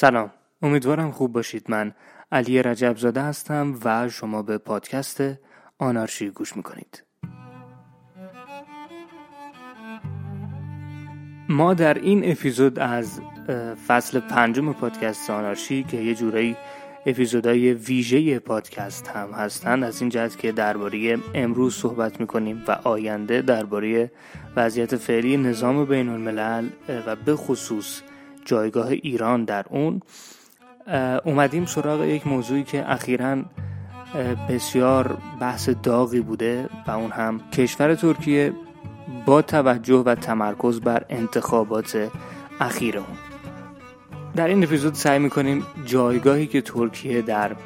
سلام. امیدوارم خوب باشید. من علی رجبزاده هستم و شما به پادکست آنارشی گوش می‌کنید. ما در این اپیزود از فصل پنجم پادکست آنارشی که یه جورایی اپیزودهای ویژه پادکست هم هستند از این جهت که درباره امروز صحبت می‌کنیم و آینده درباره وضعیت فعلی نظام بین الملل و به خصوص جایگاه ایران در اون اومدیم سراغ یک موضوعی که اخیرا بسیار بحث داغی بوده و اون هم کشور ترکیه با توجه و تمرکز بر انتخابات اخیر اون. در این اپیزود سعی می‌کنیم جایگاهی که ترکیه در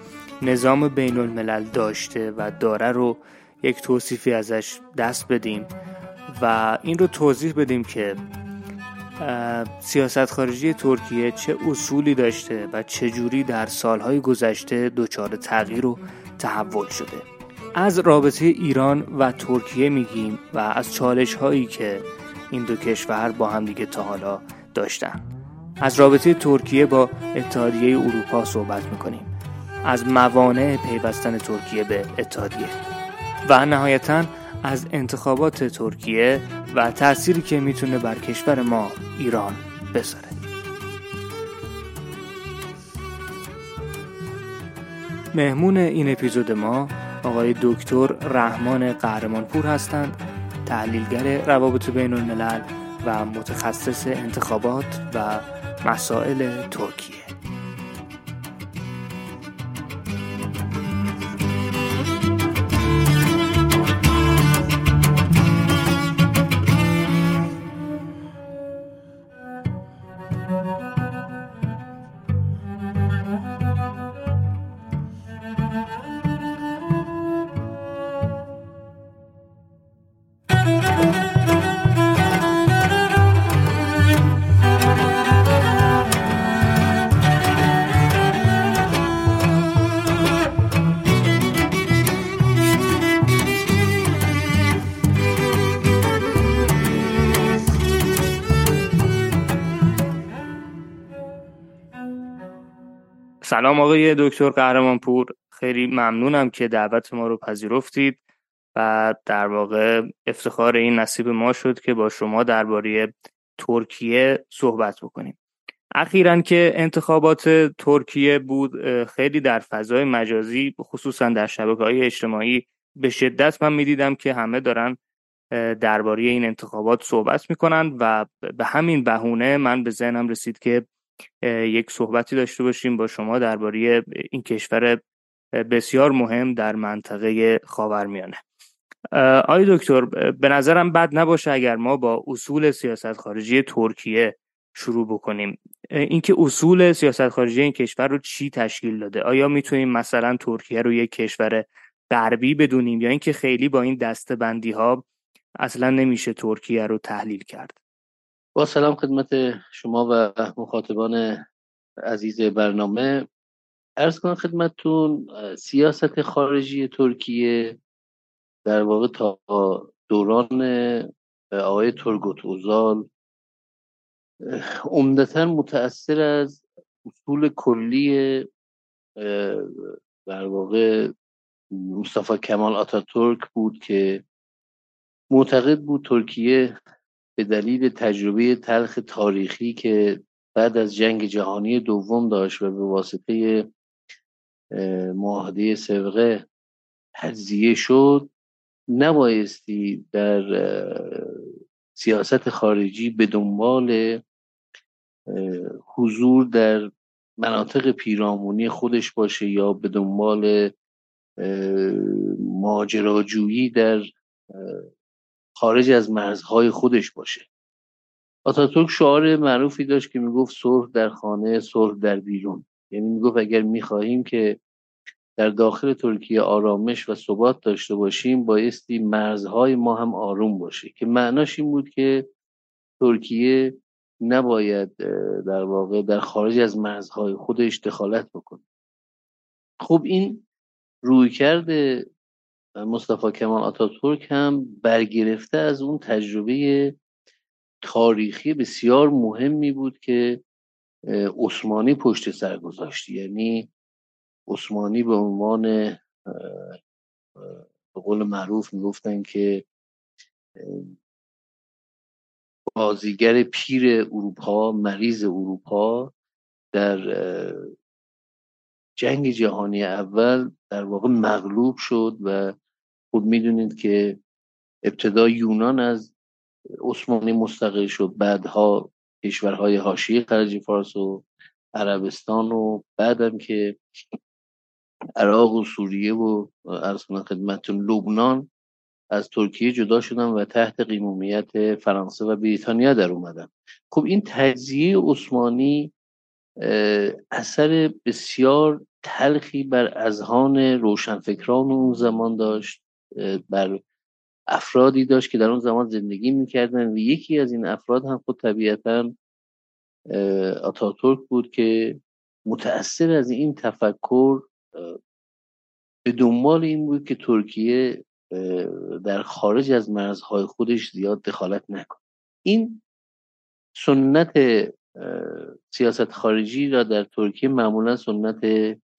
نظام بین الملل داشته و داره رو یک توصیفی ازش دست بدیم و این رو توضیح بدیم که سیاست خارجی ترکیه چه اصولی داشته و چجوری در سالهای گذشته دچار تغییر و تحول شده؟ از رابطه ایران و ترکیه میگیم و از چالش هایی که این دو کشور با هم دیگه تا حالا داشتن. از رابطه ترکیه با اتحادیه اروپا صحبت می‌کنیم. از موانع پیوستن ترکیه به اتحادیه. و نهایتا از انتخابات ترکیه و تأثیری که می‌تونه بر کشور ما ایران بذاره. مهمون این اپیزود ما آقای دکتر رحمان قهرمانپور هستند تحلیلگر روابط بین الملل و متخصص انتخابات و مسائل ترکیه. سلام آقای دکتر قهرمانپور. خیلی ممنونم که دعوت ما رو پذیرفتید و در واقع افتخار این نصیب ما شد که با شما درباره ترکیه صحبت بکنیم. اخیرا که انتخابات ترکیه بود خیلی در فضای مجازی خصوصا در شبکه های اجتماعی به شدت من می‌دیدم که همه دارن درباره این انتخابات صحبت می‌کنن و به همین بهونه من به ذهنم رسید که یک صحبتی داشته باشیم با شما درباره این کشور بسیار مهم در منطقه خاورمیانه. آقای دکتر به نظرم بد نباشه اگر ما با اصول سیاست خارجی ترکیه شروع بکنیم. اینکه اصول سیاست خارجی این کشور رو چی تشکیل داده؟ آیا می‌تونیم مثلا ترکیه رو یک کشور غربی بدونیم یا اینکه خیلی با این دسته بندی ها اصلا نمیشه ترکیه رو تحلیل کرد؟ با سلام خدمت شما و مخاطبان عزیز برنامه. ارز کنم خدمتتون سیاست خارجی ترکیه در واقع تا دوران آقای ترگوت اوزال عمدتا متأثر از اصول کلی در واقع مصطفی کمال آتاتورک بود که معتقد بود ترکیه به دلیل تجربه تلخ تاریخی که بعد از جنگ جهانی دوم داشت و به واسطه معاهده سوقه تجزیه شد نبایستی در سیاست خارجی به دنبال حضور در مناطق پیرامونی خودش باشه یا به دنبال ماجراجویی در خارج از مرزهای خودش باشه. آتاتورک شعار معروفی داشت که می‌گفت صلح در خانه صلح در بیرون. یعنی می‌گفت اگر می‌خواهیم که در داخل ترکیه آرامش و ثبات داشته باشیم بایستی مرزهای ما هم آروم باشه. که معناش این بود که ترکیه نباید در واقع در خارج از مرزهای خودش دخالت بکنه. خب این روی کرده مصطفی کمال آتاتورک هم برگرفته از اون تجربه تاریخی بسیار مهمی بود که عثمانی پشت سر گذاشت. یعنی عثمانی به عنوان به قول معروف می‌گفتن که بازیگر پیر اروپا مریض اروپا در جنگ جهانی اول در واقع مغلوب شد و خود می‌دونید که ابتدا یونان از عثمانی مستقل شد بعدها کشورهای حاشیه خلیج فارس و عربستان و بعدم که عراق و سوریه و ارز خدمتتون لبنان از ترکیه جدا شدن و تحت قیمومیت فرانسه و بریتانیا در اومدن. خب این تجزیه عثمانی اثر بسیار تلخی بر اذهان روشنفکران اون زمان داشت. بر افرادی داشت که در اون زمان زندگی می‌کردن و یکی از این افراد هم خود طبیعتا آتاتورک بود که متأثر از این تفکر به دنبال این بود که ترکیه در خارج از مرزهای خودش زیاد دخالت نکنه این سنت سیاست خارجی را در ترکیه معمولا سنت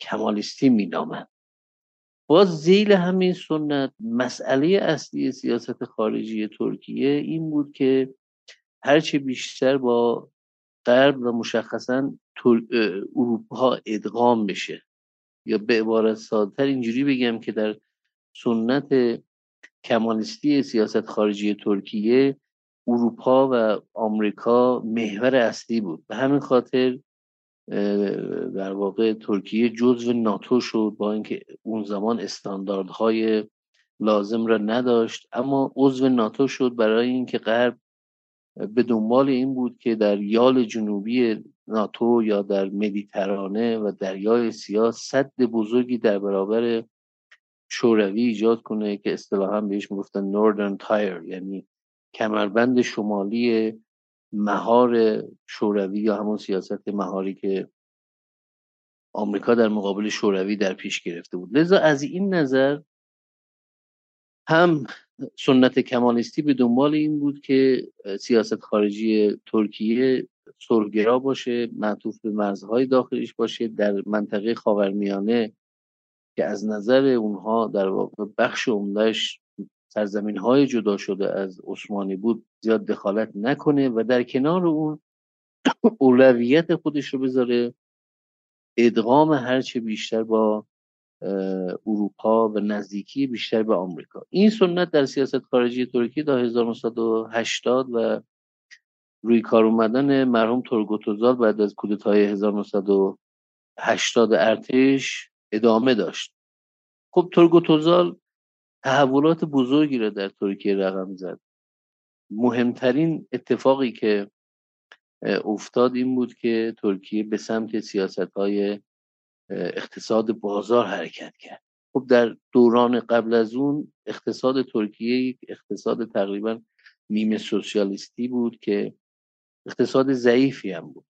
کمالیستی مینامند. باز زیل همین سنت مسئله اصلی سیاست خارجی ترکیه این بود که هرچه بیشتر با غرب و مشخصا اروپا ادغام بشه. یا به عبارت سادتر اینجوری بگم که در سنت کمالیستی سیاست خارجی ترکیه اروپا و آمریکا محور اصلی بود. به همین خاطر در واقع ترکیه جزو ناتو شد با اینکه اون زمان استانداردهای لازم را نداشت. اما عضو ناتو شد برای اینکه غرب به دنبال این بود که در یال جنوبی ناتو یا در مدیترانه و دریای سیاه صد بزرگی در برابر شوروی ایجاد کنه که اصطلاحا بهش می‌گفتن نوردرن تایر یعنی کمربند شمالی مهار شوروی یا همون سیاست مهاری که آمریکا در مقابل شوروی در پیش گرفته بود. لذا از این نظر هم سنت کمالیستی به دنبال این بود که سیاست خارجی ترکیه سرگرا باشه معطوف به مرزهای داخلیش باشه. در منطقه خاورمیانه که از نظر اونها در واقع بخش عمدهش سرزمین های جدا شده از عثمانی بود زیاد دخالت نکنه و در کنار اون اولویت خودش رو بذاره. ادغام هرچه بیشتر با اروپا و نزدیکی بیشتر به آمریکا. این سنت در سیاست خارجی ترکیه تا 1980 و روی کار اومدن مرحوم ترگوتوزال بعد از کودتای 1980 ارتش ادامه داشت. خب ترگوتوزال تحولات بزرگی را در ترکیه رقم زد. مهمترین اتفاقی که افتاد این بود که ترکیه به سمت سیاست های اقتصاد بازار حرکت کرد. خب در دوران قبل از اون اقتصاد ترکیه یک اقتصاد تقریبا نیمه سوسیالیستی بود که اقتصاد ضعیفی هم بود.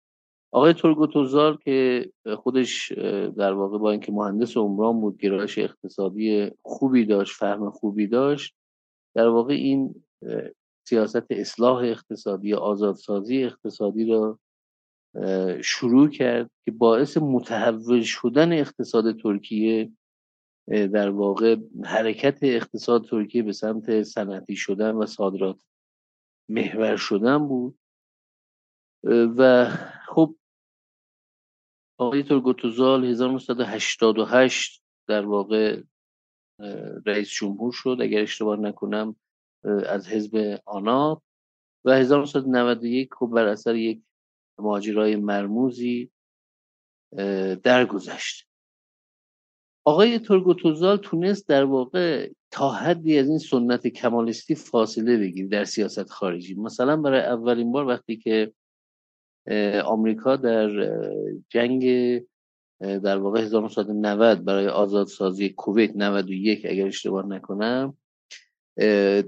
آقای ترگوتوزار که خودش در واقع با اینکه مهندس عمران بود گرایش اقتصادی خوبی داشت فهم خوبی داشت در واقع این سیاست اصلاح اقتصادی آزادسازی اقتصادی را شروع کرد که باعث متحول شدن اقتصاد ترکیه در واقع حرکت اقتصاد ترکیه به سمت صنعتی شدن و صادرات محور شدن بود. و خب آقای ترگوتوزال 1988 در واقع رئیس جمهور شد. اگر اشتباه نکنم از حزب آنا. و 1991 خب بر اثر یک ماجرای مرموزی درگذشت. آقای ترگوتوزال تونست در واقع تا حدی از این سنت کمالیستی فاصله بگیر در سیاست خارجی. مثلا برای اولین بار وقتی که آمریکا در جنگ در واقع 1990 برای آزادسازی کویت 91 اگر اشتباه نکنم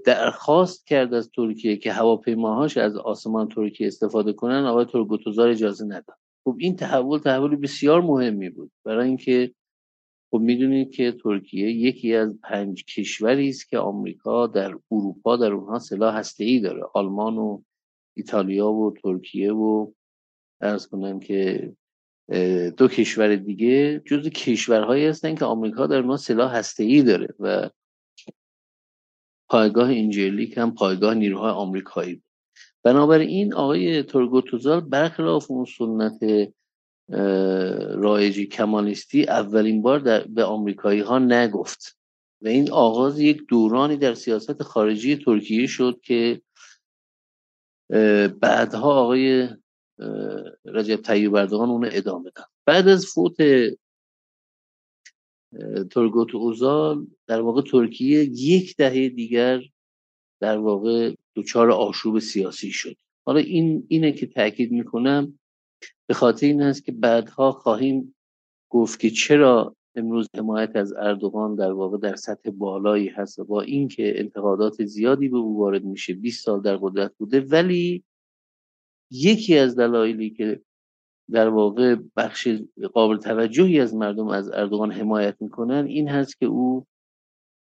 درخواست کرد از ترکیه که هواپیماهاش از آسمان ترکیه استفاده کنن آقای ترگوتوزار اجازه نداد. خب این تحول تحول بسیار مهمی بود. برای اینکه خب می‌دونید که ترکیه یکی از پنج کشوری است که آمریکا در اروپا در اونها سلاح ای داره. آلمان و ایتالیا و ترکیه و ارز کنم که دو کشور دیگه جز کشورهایی هستن که آمریکا در اونها سلاح ای داره و پایگاه اینجلیک هم پایگاه نیروهای آمریکایی. بود بنابراین آقای ترگوتوزال برخلاف اون سنت رایجی کمالیستی اولین بار در به آمریکایی ها نگفت و این آغاز یک دورانی در سیاست خارجی ترکیه شد که بعدها آقای رجب طیب اردوغان اون ادامه داد. بعد از فوت ترگوت اوزال در واقع ترکیه یک دهه دیگر در واقع دچار آشوب سیاسی شد. حالا این اینه که تاکید می‌کنم. به خاطر این است که بعدها خواهیم گفت که چرا امروز حمایت از اردوغان در واقع در سطح بالایی هست با اینکه انتقادات زیادی به او وارد میشه 20 سال در قدرت بوده ولی یکی از دلایلی که در واقع بخش قابل توجهی از مردم از اردوغان حمایت می‌کنن این هست که او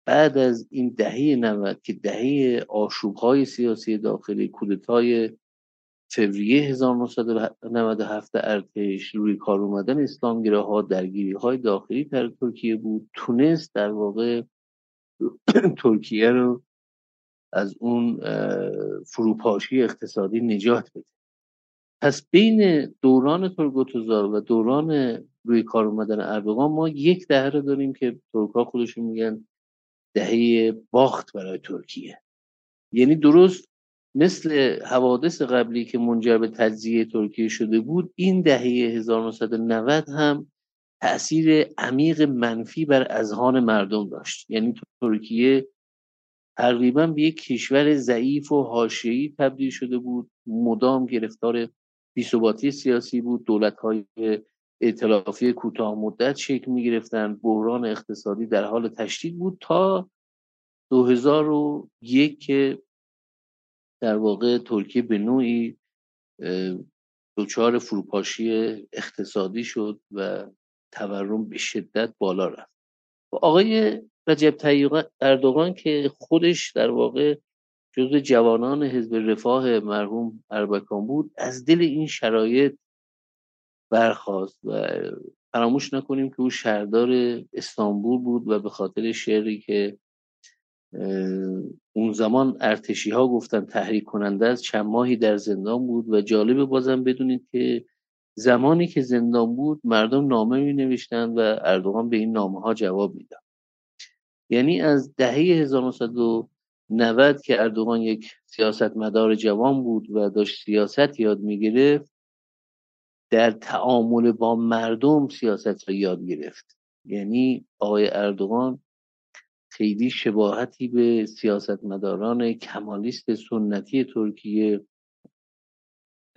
بعد از این دهه 90 که دهه آشوبهای سیاسی داخلی کودتای فوریه 1997 ارتش روی کار اومدن اسلامگیره ها درگیری های داخلی در ترکیه بود تونست در واقع ترکیه رو از اون فروپاشی اقتصادی نجات بده. پس بین دوران ترگوتوزار و دوران روی کار اومدن اردوغان ما یک دهه رو داریم که ترکا خودشون میگن دهه باخت برای ترکیه. یعنی درست مثل حوادث قبلی که منجر به تجزیه ترکیه شده بود این دهه 1990 هم تاثیر عمیق منفی بر اذهان مردم داشت. یعنی ترکیه تقریبا به یک کشور ضعیف و حاشیه‌ای تبدیل شده بود مدام گرفتار بیثباتی سیاسی بود دولت های ائتلافی کوتاه مدت شکل می گرفتن بحران اقتصادی در حال تشدید بود تا 2001 که در واقع ترکیه به نوعی دچار فروپاشی اقتصادی شد و تورم به شدت بالا رفت. آقای رجب طیب اردوغان که خودش در واقع جز جوانان حزب رفاه مرحوم اربکان بود از دل این شرایط برخواست و فراموش نکنیم که او شهردار استانبول بود و به خاطر شعری که اون زمان ارتشی ها گفتن تحریک کننده از چند ماهی در زندان بود و جالب بازم بدونید که زمانی که زندان بود مردم نامه می نوشتن و اردوغان به این نامه ها جواب می‌داد. یعنی از دهه 1990 که اردوغان یک سیاست مدار جوان بود و داشت سیاست یاد می‌گرفت در تعامل با مردم سیاست را یاد گرفت. یعنی آقای اردوغان خیلی شباهتی به سیاستمداران کمالیست سنتی ترکیه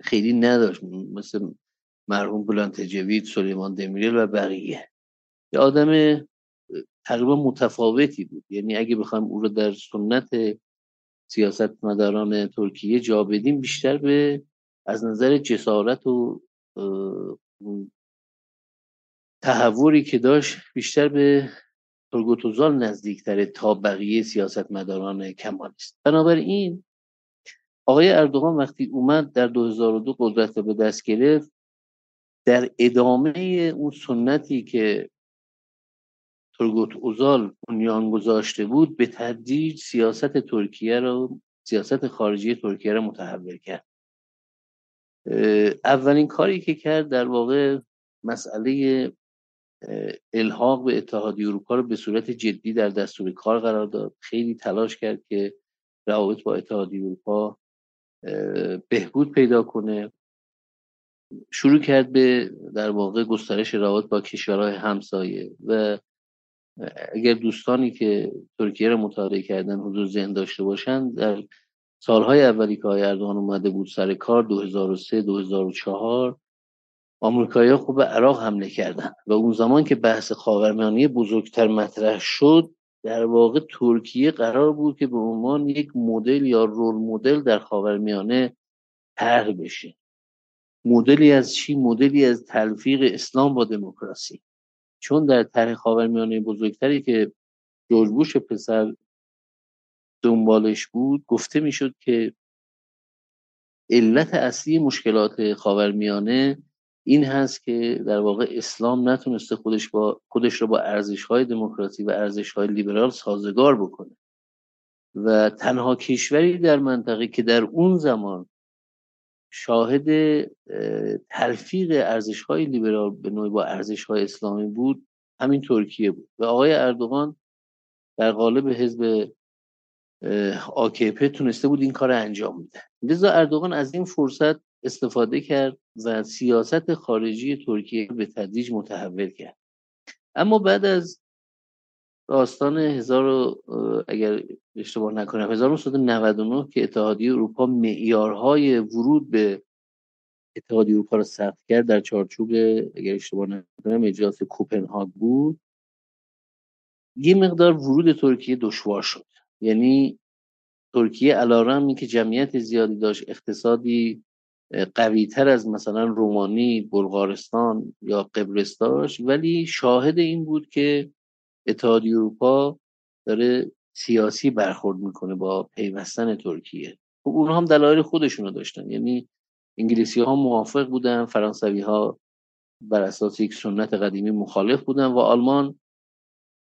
خیلی نداشت مثل مرحوم بلند جوید سلیمان دمیرل و بقیه. یه آدم تقریبا متفاوتی بود. یعنی اگه بخوایم او رو در سنت سیاستمداران ترکیه جا بدیم بیشتر به از نظر جسارت و تحوری که داشت بیشتر به ترگوتوزال نزدیکتره تا بقیه سیاستمداران کمالیست بنابراین آقای اردوغان وقتی اومد در 2002 قدرت به دست گرفت در ادامه اون سنتی که ترگوت اوزال بنیان گذاشته بود به تدریج سیاست ترکیه رو سیاست خارجی ترکیه رو متحول کرد. اولین کاری که کرد در واقع مسئله الحاق به اتحادیه اروپا رو به صورت جدی در دستور کار قرار داد. خیلی تلاش کرد که روابط با اتحادیه اروپا بهبود پیدا کنه. شروع کرد به در واقع گسترش روابط با کشورهای همسایه و اگر دوستانی که ترکیه رو مطالعه کردن حضور ذهن داشته باشن در سالهای اولی که آقای اردوغان اومده بود سر کار 2003 2004 آمریکایی‌ها خوب به عراق حمله کردن و اون زمان که بحث خاورمیانه بزرگتر مطرح شد در واقع ترکیه قرار بود که به عنوان یک مدل یا رول مدل در خاورمیانه طرح بشه. مدلی از چی؟ مدلی از تلفیق اسلام با دموکراسی. چون در طرح خاورمیانه بزرگتری که جورج بوش پسر دنبالش بود گفته می‌شد که علت اصلی مشکلات خاورمیانه این هست که در واقع اسلام نتونسته خودش با خودش رو با ارزش های دموکراسی و ارزش های لیبرال سازگار بکنه. و تنها کشوری در منطقه که در اون زمان شاهد تلفیق ارزش های لیبرال به نوعی با ارزش های اسلامی بود همین ترکیه بود. و آقای اردوغان در قالب حزب آکیپه تونسته بود این کار انجام میده لذا اردوغان از این فرصت استفاده کرد و سیاست خارجی ترکیه به تدریج متحول کرد. اما بعد از داستان هزار اگر اشتباه نکنم 1999 که اتحادیه اروپا معیارهای ورود به اتحادیه اروپا را سخت کرد در چارچوب اگر اشتباه نکنم اجلاس کوپنهاگ بود. یه مقدار ورود ترکیه دشوار شد. یعنی ترکیه علارمی که جمعیت زیادی داشت اقتصادی قوی تر از مثلا رومانی بلغارستان یا قبرس داشت ولی شاهد این بود که اتحادیه اروپا داره سیاسی برخورد می‌کنه با پیوستن ترکیه. خب اونها هم دلایل خودشونو داشتن. یعنی انگلیسی ها موافق بودن فرانسوی ها بر اساس یک سنت قدیمی مخالف بودن و آلمان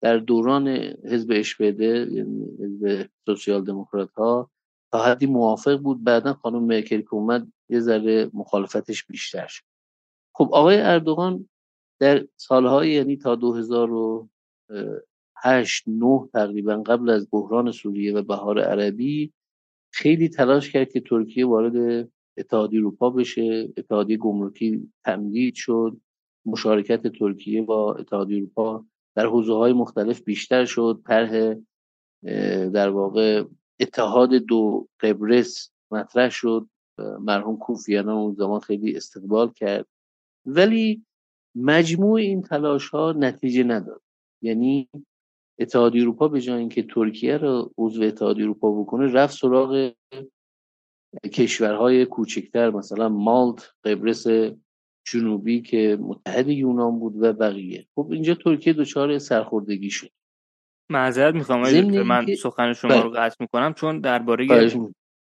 در دوران حزب اشپده یعنی حزب سوسیال دموکرات ها تا حدی موافق بود. بعدا خانم مرکل که اومد یه ذره مخالفتش بیشتر شد. خب آقای اردوغان در سالهای یعنی تا 2008 9 تقریبا قبل از بحران سوریه و بهار عربی خیلی تلاش کرد که ترکیه وارد اتحادیه اروپا بشه. اتحادیه گمرکی تمدید شد. مشارکت ترکیه با اتحادیه اروپا در حوزه های مختلف بیشتر شد. طرح در واقع اتحاد دو قبرس مطرح شد. مرحوم کوفیانا اون زمان خیلی استقبال کرد. ولی مجموع این تلاش ها نتیجه نداد. یعنی اتحادیه اروپا به جای اینکه ترکیه رو عضو اتحادیه اروپا بکنه رفت سراغ کشورهای کوچکتر مثلا مالت قبرس جنوبی که متحد یونان بود و بقیه. خب اینجا ترکیه دچار سرخوردگی شد. معذرت می‌خوام من سخن شما رو بله. قطع می‌کنم چون درباره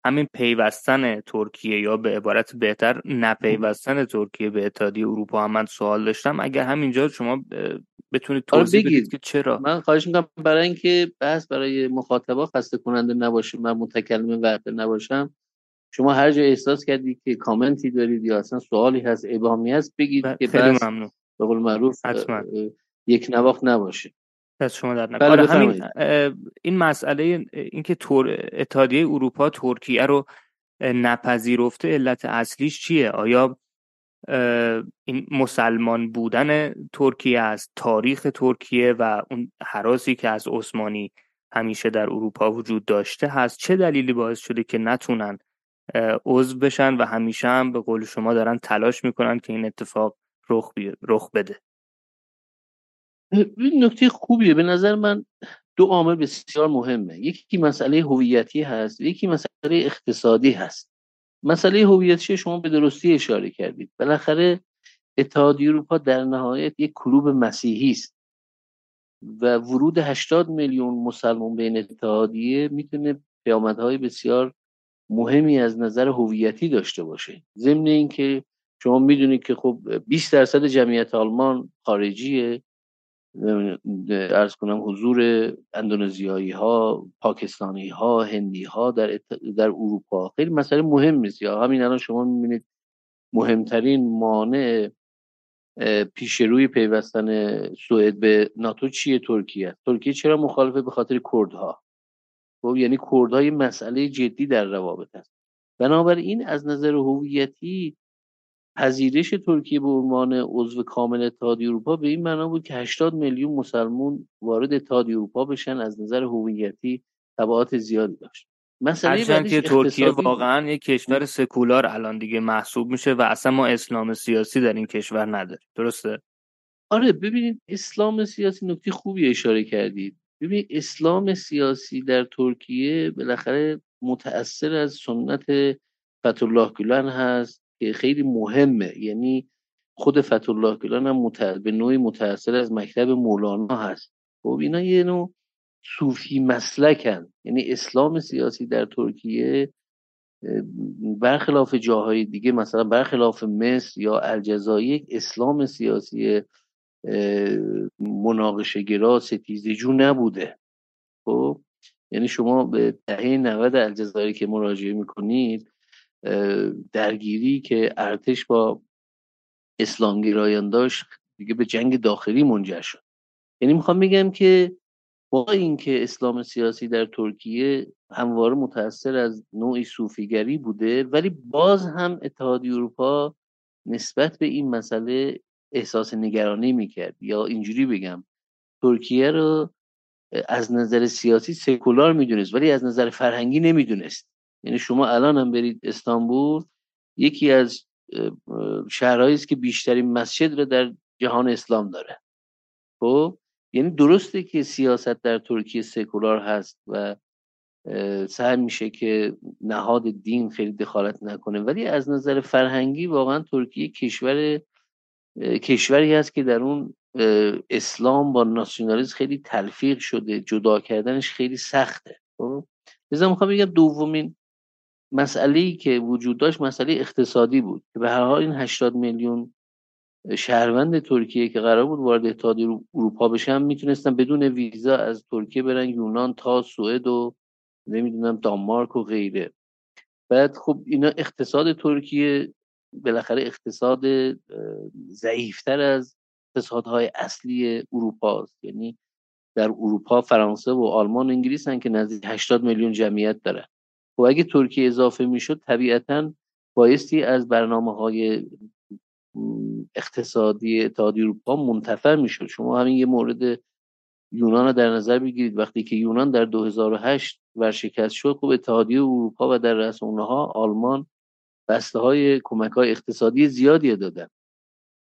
همین پیوستن ترکیه یا به عبارت بهتر نپیوستن ترکیه به اتحادیه اروپا هم من سوال داشتم. اگر همینجا شما بتونید آره، توضیح بدید که چرا؟ من خواهش می‌کنم برای اینکه بحث برای مخاطبا خسته کننده نباشه من متکلم وقت نباشم. شما هر جا احساس کردید که کامنتی دارید یا اصلا سوالی هست ابهامی هست بگید که خیلی ممنون. به قول معروف یک نواخت نباشه. از شما در بله آره، همین این مسئله اینکه تور اتحادیه اروپا ترکیه رو نپذیرفته علت اصلیش چیه؟ آیا این مسلمان بودن ترکیه است تاریخ ترکیه و اون حراسی که از عثمانی همیشه در اروپا وجود داشته هست چه دلیلی باعث شده که نتونن عضو بشن و همیشه هم به قول شما دارن تلاش می‌کنن که این اتفاق رخ, رخ بده؟ این نکته خوبیه. به نظر من دو عامل بسیار مهمه. یکی مسئله هویتی هست یکی مسئله اقتصادی هست. مسئله هویتی شما به درستی اشاره کردید. بالاخره اتحادیه اروپا در نهایت یک کلوب مسیحی است و ورود 80 میلیون مسلمان به اتحادیه می‌تونه پیامدهای بسیار مهمی از نظر هویتی داشته باشه. ضمن اینکه شما می‌دونید که خب 20 درصد جمعیت آلمان خارجیه. ارز کنم حضور اندونزیایی ها پاکستانی ها هندی ها در, در اروپا. خیلی مسئله مهم است یا همین الان شما می‌بینید مهمترین مانع پیش روی پیوستن سوئد به ناتو چیه؟ ترکیه. ترکیه چرا مخالفه به خاطر کردها؟ خب یعنی کردها یه مسئله جدی در روابط است. بنابراین از نظر هویتی پذیرش ترکیه به عنوان عضو کامل اتحادیه اروپا به این معنا بود که 80 میلیون مسلمون وارد اتحادیه اروپا بشن از نظر هویتی تبعات زیادی داشت. مسئله که ترکیه واقعا یک کشور سکولار الان دیگه محسوب میشه و اصلا ما اسلام سیاسی در این کشور نداریم. درسته؟ آره ببینید اسلام سیاسی نکته خوبی اشاره کردید. ببینید اسلام سیاسی در ترکیه بالاخره متأثر از سنت فتولاه گولن هست. که خیلی مهمه. یعنی خود فتولاه گولن هم به نوعی متأثر از مکتب مولانا هست. خب اینا یه نوع صوفی مسلکن. یعنی اسلام سیاسی در ترکیه برخلاف جاهای دیگه مثلا برخلاف مصر یا الجزایر اسلام سیاسی مناقشه گرا ستیزه جو نبوده. خب یعنی شما به دهه 90 الجزایر که مراجعه می‌کنید درگیری که ارتش با اسلامگرایان داشت دیگه به جنگ داخلی منجر شد. یعنی می‌خوام بگم که با اینکه اسلام سیاسی در ترکیه همواره متاثر از نوعی صوفیگری بوده ولی باز هم اتحادیه اروپا نسبت به این مسئله احساس نگرانی می‌کرد. یا اینجوری بگم ترکیه رو از نظر سیاسی سکولار می‌دونست ولی از نظر فرهنگی نمی‌دونست. یعنی شما الان هم برید استانبول یکی از شهرهایی است که بیشترین مسجد رو در جهان اسلام داره. خب؟ یعنی درسته که سیاست در ترکیه سکولار هست و سعی میشه که نهاد دین خیلی دخالت نکنه ولی از نظر فرهنگی واقعا ترکیه کشور کشوری هست که در اون اسلام با ناسیونالیسم خیلی تلفیق شده جدا کردنش خیلی سخته. خب؟ می‌خوام بگم دومین مسئله که وجود داشت مسئله اقتصادی بود که به هر حال این 80 میلیون شهروند ترکیه که قرار بود وارد اتحادیه اروپا بشن می‌تونستن بدون ویزا از ترکیه برن یونان تا سوئد و نمی‌دونم دانمارک و غیره. بعد خب اینا اقتصاد ترکیه بالاخره اقتصاد ضعیفتر از اقتصادهای اصلی اروپا است یعنی در اروپا فرانسه و آلمان و انگلیس هن که نزدیک 80 میلیون جمعیت دارن. خب اگه ترکیه اضافه می‌شد طبیعتا بایستی از برنامه های اقتصادی اتحادیه اروپا منتفر می‌شد. شما همین یه مورد یونان رو در نظر بگیرید. وقتی که یونان در 2008 ورشکست شد خب اتحادیه اروپا و در رأس اونها آلمان بسته های کمک های اقتصادی زیادی دادن.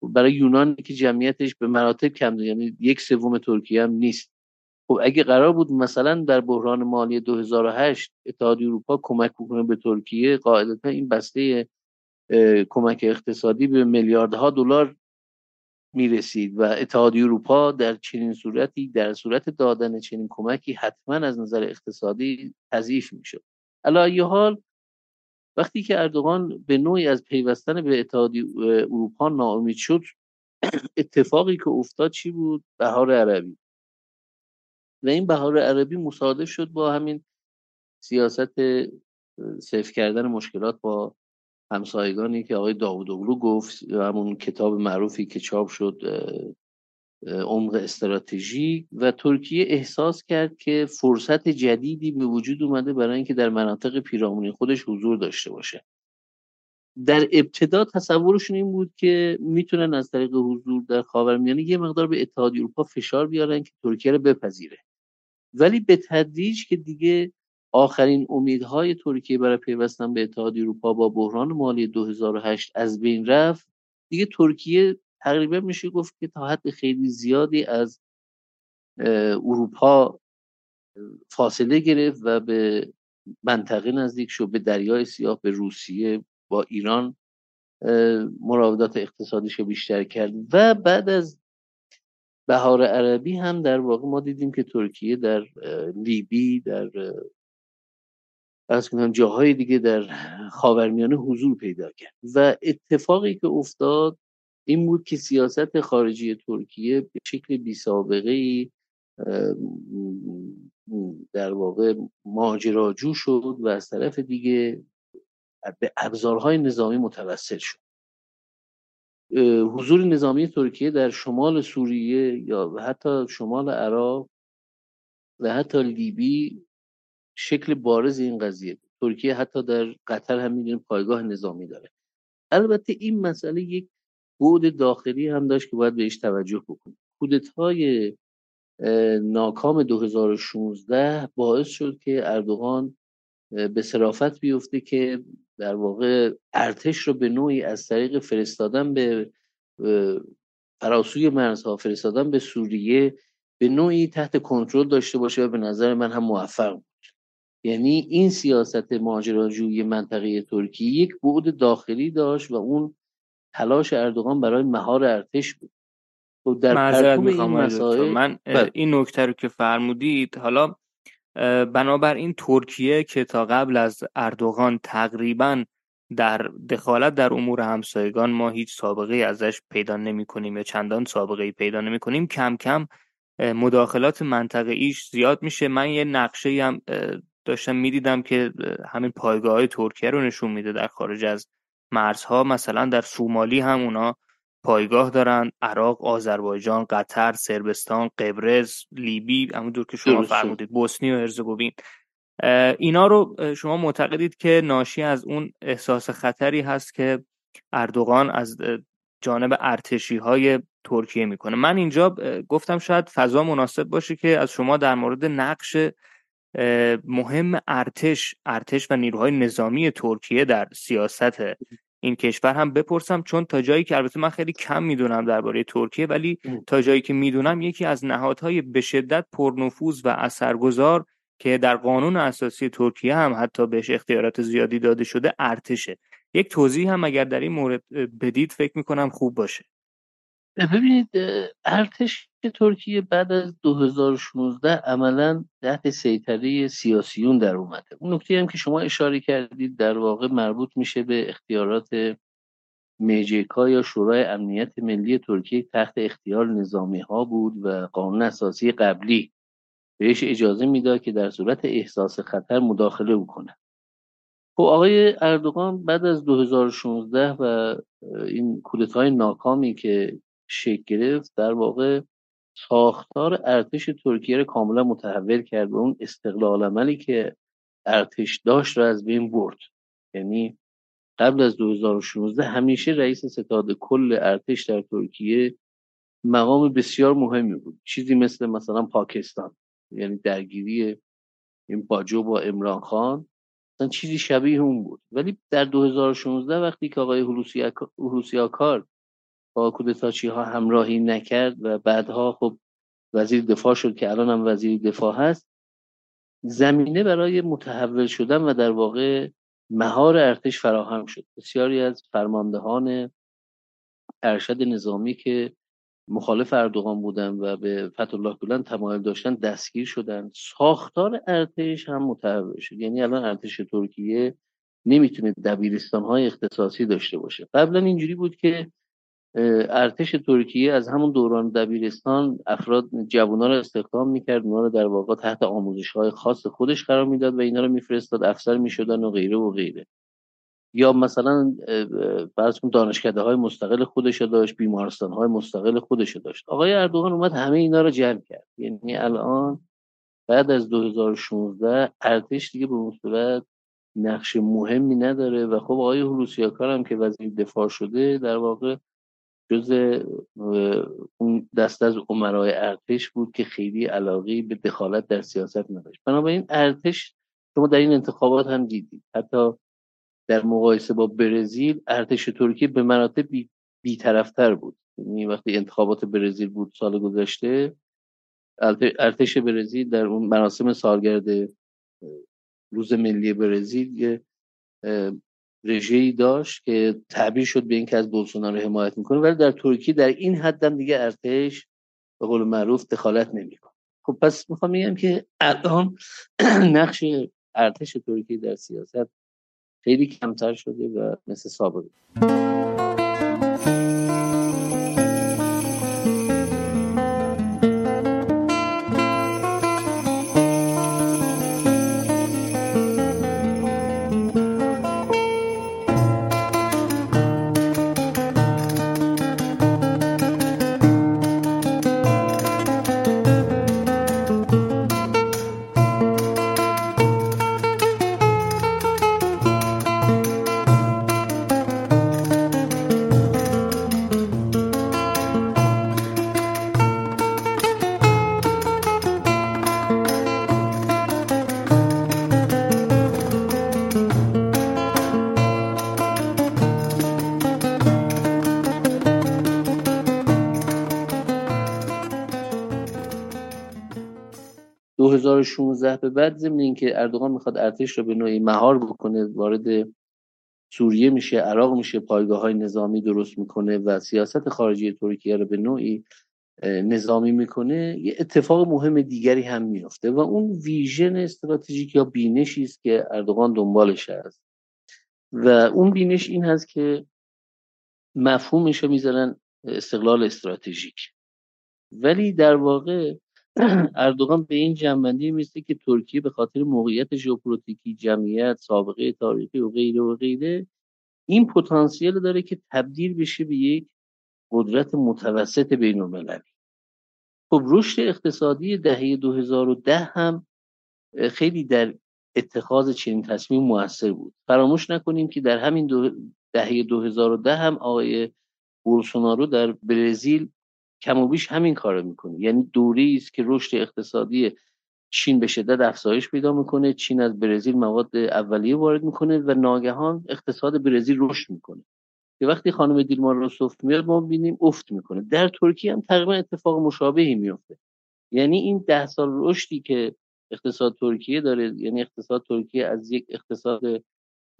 برای یونان که جمعیتش به مراتب کم یعنی یک سوم ترکیه هم نیست. خب اگه قرار بود مثلا در بحران مالی 2008 اتحادیه اروپا کمک بکنه به ترکیه قاعدتا این بسته کمک اقتصادی به میلیاردها دلار می‌رسید و اتحادیه اروپا در چنین صورتی در صورت دادن چنین کمکی حتما از نظر اقتصادی تضعیف می‌شد. علی حال وقتی که اردوغان به نوعی از پیوستن به اتحادیه اروپا ناامید شد اتفاقی که افتاد چی بود؟ بهار عربی. و این بهار عربی مصادف شد با همین سیاست صرف کردن مشکلات با همسایگانی که آقای داوود اغلو گفت همون کتاب معروفی که چاپ شد عمق استراتژی و ترکیه احساس کرد که فرصت جدیدی به وجود اومده برای اینکه در مناطق پیرامونی خودش حضور داشته باشه. در ابتدا تصورشون این بود که می‌تونن از طریق حضور در خاورمیانه یه مقدار به اتحادیه اروپا فشار بیارن که ترکیه رو بپذیره. ولی به تدریج که دیگه آخرین امیدهای ترکیه برای پیوستن به اتحادیه اروپا با بحران مالی 2008 از بین رفت دیگه ترکیه تقریبا میشه گفت که تا حد خیلی زیادی از اروپا فاصله گرفت و به منطقه نزدیک شد به دریای سیاه به روسیه با ایران مراودات اقتصادیش رو بیشتر کرد. و بعد از بهار عربی هم در واقع ما دیدیم که ترکیه در لیبی در از کنم جاهای دیگه در خاورمیانه حضور پیدا کرد. و اتفاقی که افتاد این بود که سیاست خارجی ترکیه به شکل بی سابقه ای در واقع ماجراجو شد و از طرف دیگه به ابزارهای نظامی متوسل شد. حضور نظامی ترکیه در شمال سوریه یا حتی شمال عراق و حتی لیبی شکل بارز این قضیه. ترکیه حتی در قطر هم می‌دونیم پایگاه نظامی داره. البته این مسئله یک بود داخلی هم داشت که باید بهش توجه بکنیم. کودتای ناکام 2016 باعث شد که اردوغان به صرافت بیفته که در واقع ارتش رو به نوعی از طریق فرستادن به فراسوی مرزها فرستادن به سوریه به نوعی تحت کنترل داشته باشه و به نظر من هم موفق بود. یعنی این سیاست ماجراجویی منطقه ترکیه یک بعد داخلی داشت و اون تلاش اردوغان برای مهار ارتش بود. خب در این مسائل من بله. این نکته رو که فرمودید حالا بنابراین ترکیه که تا قبل از اردوغان تقریبا در دخالت در امور همسایگان ما هیچ سابقه ازش پیدا نمی کنیم یا چندان سابقه پیدا نمی کنیم کم کم مداخلات منطقه ایش زیاد میشه. من یه نقشه هم داشتم می‌دیدم که همین پایگاه های ترکیه رو نشون میده در خارج از مرزها مثلا در سومالی هم اونا پایگاه دارن عراق آذربایجان قطر سربستان قبرس لیبی همونطور که شما فرمودید بوسنی و هرزگوین اینا رو شما معتقدید که ناشی از اون احساس خطری هست که اردوغان از جانب ارتشی های ترکیه می‌کنه. من اینجا گفتم شاید فضا مناسب باشه که از شما در مورد نقش مهم ارتش ارتش و نیروهای نظامی ترکیه در سیاست این کشور هم بپرسم چون تا جایی که البته من خیلی کم می‌دونم درباره ترکیه ولی تا جایی که می‌دونم یکی از نهادهای به شدت پرنفوذ و اثرگذار که در قانون اساسی ترکیه هم حتی بهش اختیارات زیادی داده شده ارتشه. یک توضیح هم اگر در این مورد بدید فکر می‌کنم خوب باشه. ببینید ارتش ترکیه بعد از 2016 عملا تحت سیطره سیاسیون در اومده. اون نکته هم که شما اشاره کردید در واقع مربوط میشه به اختیارات میجیکا یا شورای امنیت ملی ترکیه تحت اختیار نظامی ها بود و قانون اساسی قبلی بهش اجازه می‌داد که در صورت احساس خطر مداخله بکنه. خب آقای اردوغان بعد از 2016 و این کودتای ناکامی که شکل گرفت در واقع ساختار ارتش ترکیه رو کاملا متحول کرد و اون استقلال عملی که ارتش داشت رو از بین برد. یعنی قبل از 2016 همیشه رئیس ستاد کل ارتش در ترکیه مقام بسیار مهمی بود. چیزی مثل مثلا پاکستان یعنی درگیری این باجو با امران خان مثلا چیزی شبیه اون بود. ولی در 2016 وقتی که آقای آکار با کودتاچی ها همراهی نکرد و بعدها خب وزیر دفاع شد که الان هم وزیر دفاع هست. زمینه برای متحول شدن و در واقع مهار ارتش فراهم شد. بسیاری از فرماندهان ارشد نظامی که مخالف اردوغان بودن و به فتح گولن تمایل داشتن دستگیر شدن. ساختار ارتش هم متحول شد. یعنی الان ارتش ترکیه نمی‌تونه دبیرستان های اختصاصی داشته باشه. قبلا اینجوری بود که ارتش ترکیه از همون دوران دبیرستان افراد جوانان رو استخدام می‌کرد اونا رو در واقع تحت آموزش های خاص خودش قرار می‌داد و اینا رو میفرستاد افسر می‌شدن و غیره و غیره. یا مثلا فرض کن دانشکده های مستقل خودش داشت بیمارستان های مستقل خودش داشت. آقای اردوغان اومد همه اینا رو جمع کرد. یعنی الان بعد از 2016 ارتش دیگه به اون صورت نقش مهمی نداره و خب آقای هلوسیاکار هم که وزیر دفاع شده در واقع جز اون دست از عمرای ارتش بود که خیلی علاقی به دخالت در سیاست نداشت. بنابراین ارتش شما در این انتخابات هم دیدید. حتی در مقایسه با برزیل ارتش ترکیه به مراتب بی بیطرفتر بود. یعنی وقتی انتخابات برزیل بود سال گذشته ارتش برزیل در اون مراسم سالگرد روز ملی برزیل رژه‌ای داشت که تعبیر شد به اینکه از بولسونارو حمایت می‌کنه ولی در ترکیه در این حدم دیگه ارتش به قول معروف دخالت نمی‌کنه. خب پس می‌خوام بگم که الان نقش ارتش ترکیه در سیاست خیلی کمتر شده و مثل سابقه. 2016 به بعد ضمن اینکه اردوغان می‌خواد ارتش رو به نوعی مهار بکنه وارد سوریه میشه عراق میشه پایگاه های نظامی درست می‌کنه و سیاست خارجی ترکیه رو به نوعی نظامی می‌کنه یه اتفاق مهم دیگری هم میفته و اون ویژن استراتژیک یا بینشی است که اردوغان دنبالش هست. و اون بینش این هست که مفهومش رو می‌ذارن استقلال استراتژیک. ولی در واقع اردوغان به این جنبندی میسته که ترکیه به خاطر موقعیت ژئوپلیتیکی جمعیت سابقه تاریخی و غیره و غیره این پتانسیل داره که تبدیل بشه به یک قدرت متوسط بین المللی خب رشد اقتصادی دهه 2010 هم خیلی در اتخاذ چنین تصمیم موثر بود. فراموش نکنیم که در همین دهه 2010 هم آقای بولسونارو در برزیل کم و بیش همین کار می‌کنه. یعنی دوره است که رشد اقتصادی چین به شدت افزایش پیدا می‌کنه. چین از برزیل مواد اولیه وارد می‌کنه و ناگهان اقتصاد برزیل رشد می‌کنه. که وقتی خانم دیلما روسوف میاد ما بینیم افت می‌کنه. در ترکیه هم تقریبا اتفاق مشابهی میفته یعنی این ده سال رشدی که اقتصاد ترکیه داره یعنی اقتصاد ترکیه از یک اقتصاد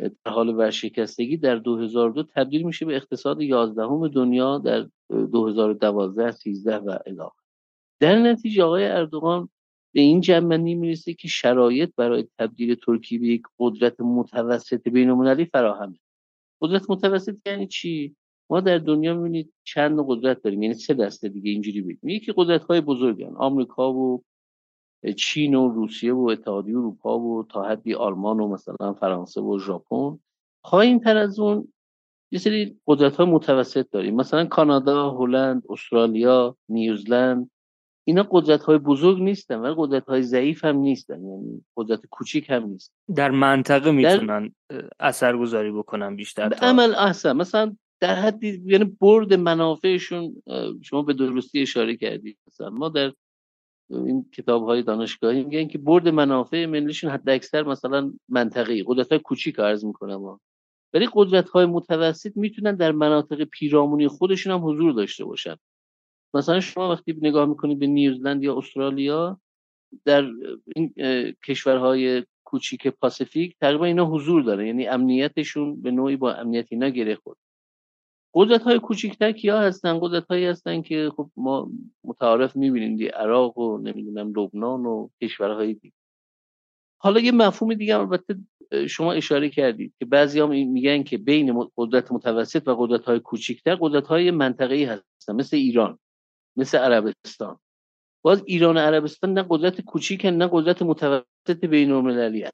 در حال ورشکستگی در 2002 تبدیل میشه به اقتصاد 11 دنیا در 2012 13 و الی در نتیجه آقای اردوغان به این جنبندی می‌رسه که شرایط برای تبدیل ترکیه به یک قدرت متوسط بین المللی فراهمه. قدرت متوسط یعنی چی؟ ما در دنیا می‌بینید چند قدرت داریم یعنی سه دسته دیگه اینجوری بگیم یکی قدرت های بزرگن آمریکا و چین و روسیه و اتحادیه اروپا و تا حدی آلمان و مثلا فرانسه و ژاپن. پایین تر از اون یه سری قدرت های متوسط داریم. مثلا کانادا، هلند، استرالیا، نیوزلند. اینا قدرت های بزرگ نیستن و قدرت های ضعیف هم نیستن. یعنی قدرت کوچیک هم نیست. در منطقه می‌تونن در... اثرگذاری بکنن بیشتر تا... عمل احسن. مثلا در حدی یعنی برد منافعشون شما به درستی اشاره کردید. مثلا ما در این کتاب های دانشگاهی میگن که برد منافع ملیشون حد اکثر مثلا منطقی. قدرت های کوچیک عرض می‌کنم ولی قدرت های متوسط می‌تونن در مناطق پیرامونی خودشون هم حضور داشته باشن. مثلا شما وقتی نگاه می‌کنید به نیوزلند یا استرالیا در این کشورهای کوچیک پاسیفیک تقریبا اینا حضور داره. یعنی امنیتشون به نوعی با امنیت اینا گره خورد. قدرت های کوچیکتر کیا هستن؟ قدرت هایی هستن که خب ما متعارف می‌بینیم دی عراق و نمی‌دونم لبنان و کشورهای دیگه. حالا یه مفهوم دیگه البته شما اشاره کردید که بعضی هم میگن که بین قدرت متوسط و قدرت های کوچیکتر قدرت های منطقه‌ای هستن مثل ایران مثل عربستان. باز ایران و عربستان نه قدرت کوچیک نه قدرت متوسط بین المللی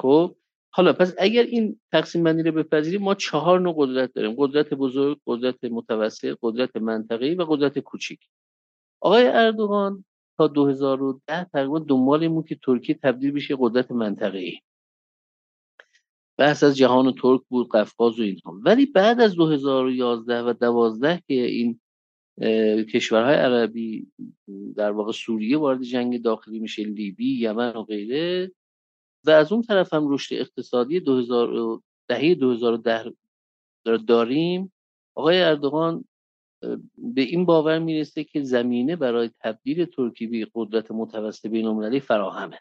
خب؟ حالا پس اگر این تقسیم بندی رو بپذیریم ما چهار نوع قدرت داریم. قدرت بزرگ قدرت متوسط قدرت منطقه‌ای و قدرت کوچیک. آقای اردوغان تا 2010 تقریبا دنبال این که ترکیه تبدیل بشه قدرت منطقه‌ای. بحث از جهان ترک بود قفقاز و اینها. ولی بعد از 2011 و 12 که این کشورهای عربی در واقع سوریه وارد جنگ داخلی میشه لیبی یمن و غیره و از اون طرف هم رشد اقتصادی 2000 دهه 2010 داریم. آقای اردوغان به این باور می‌رسه که زمینه برای تبدیل ترکیه به قدرت متوسط بین المللی فراهمه.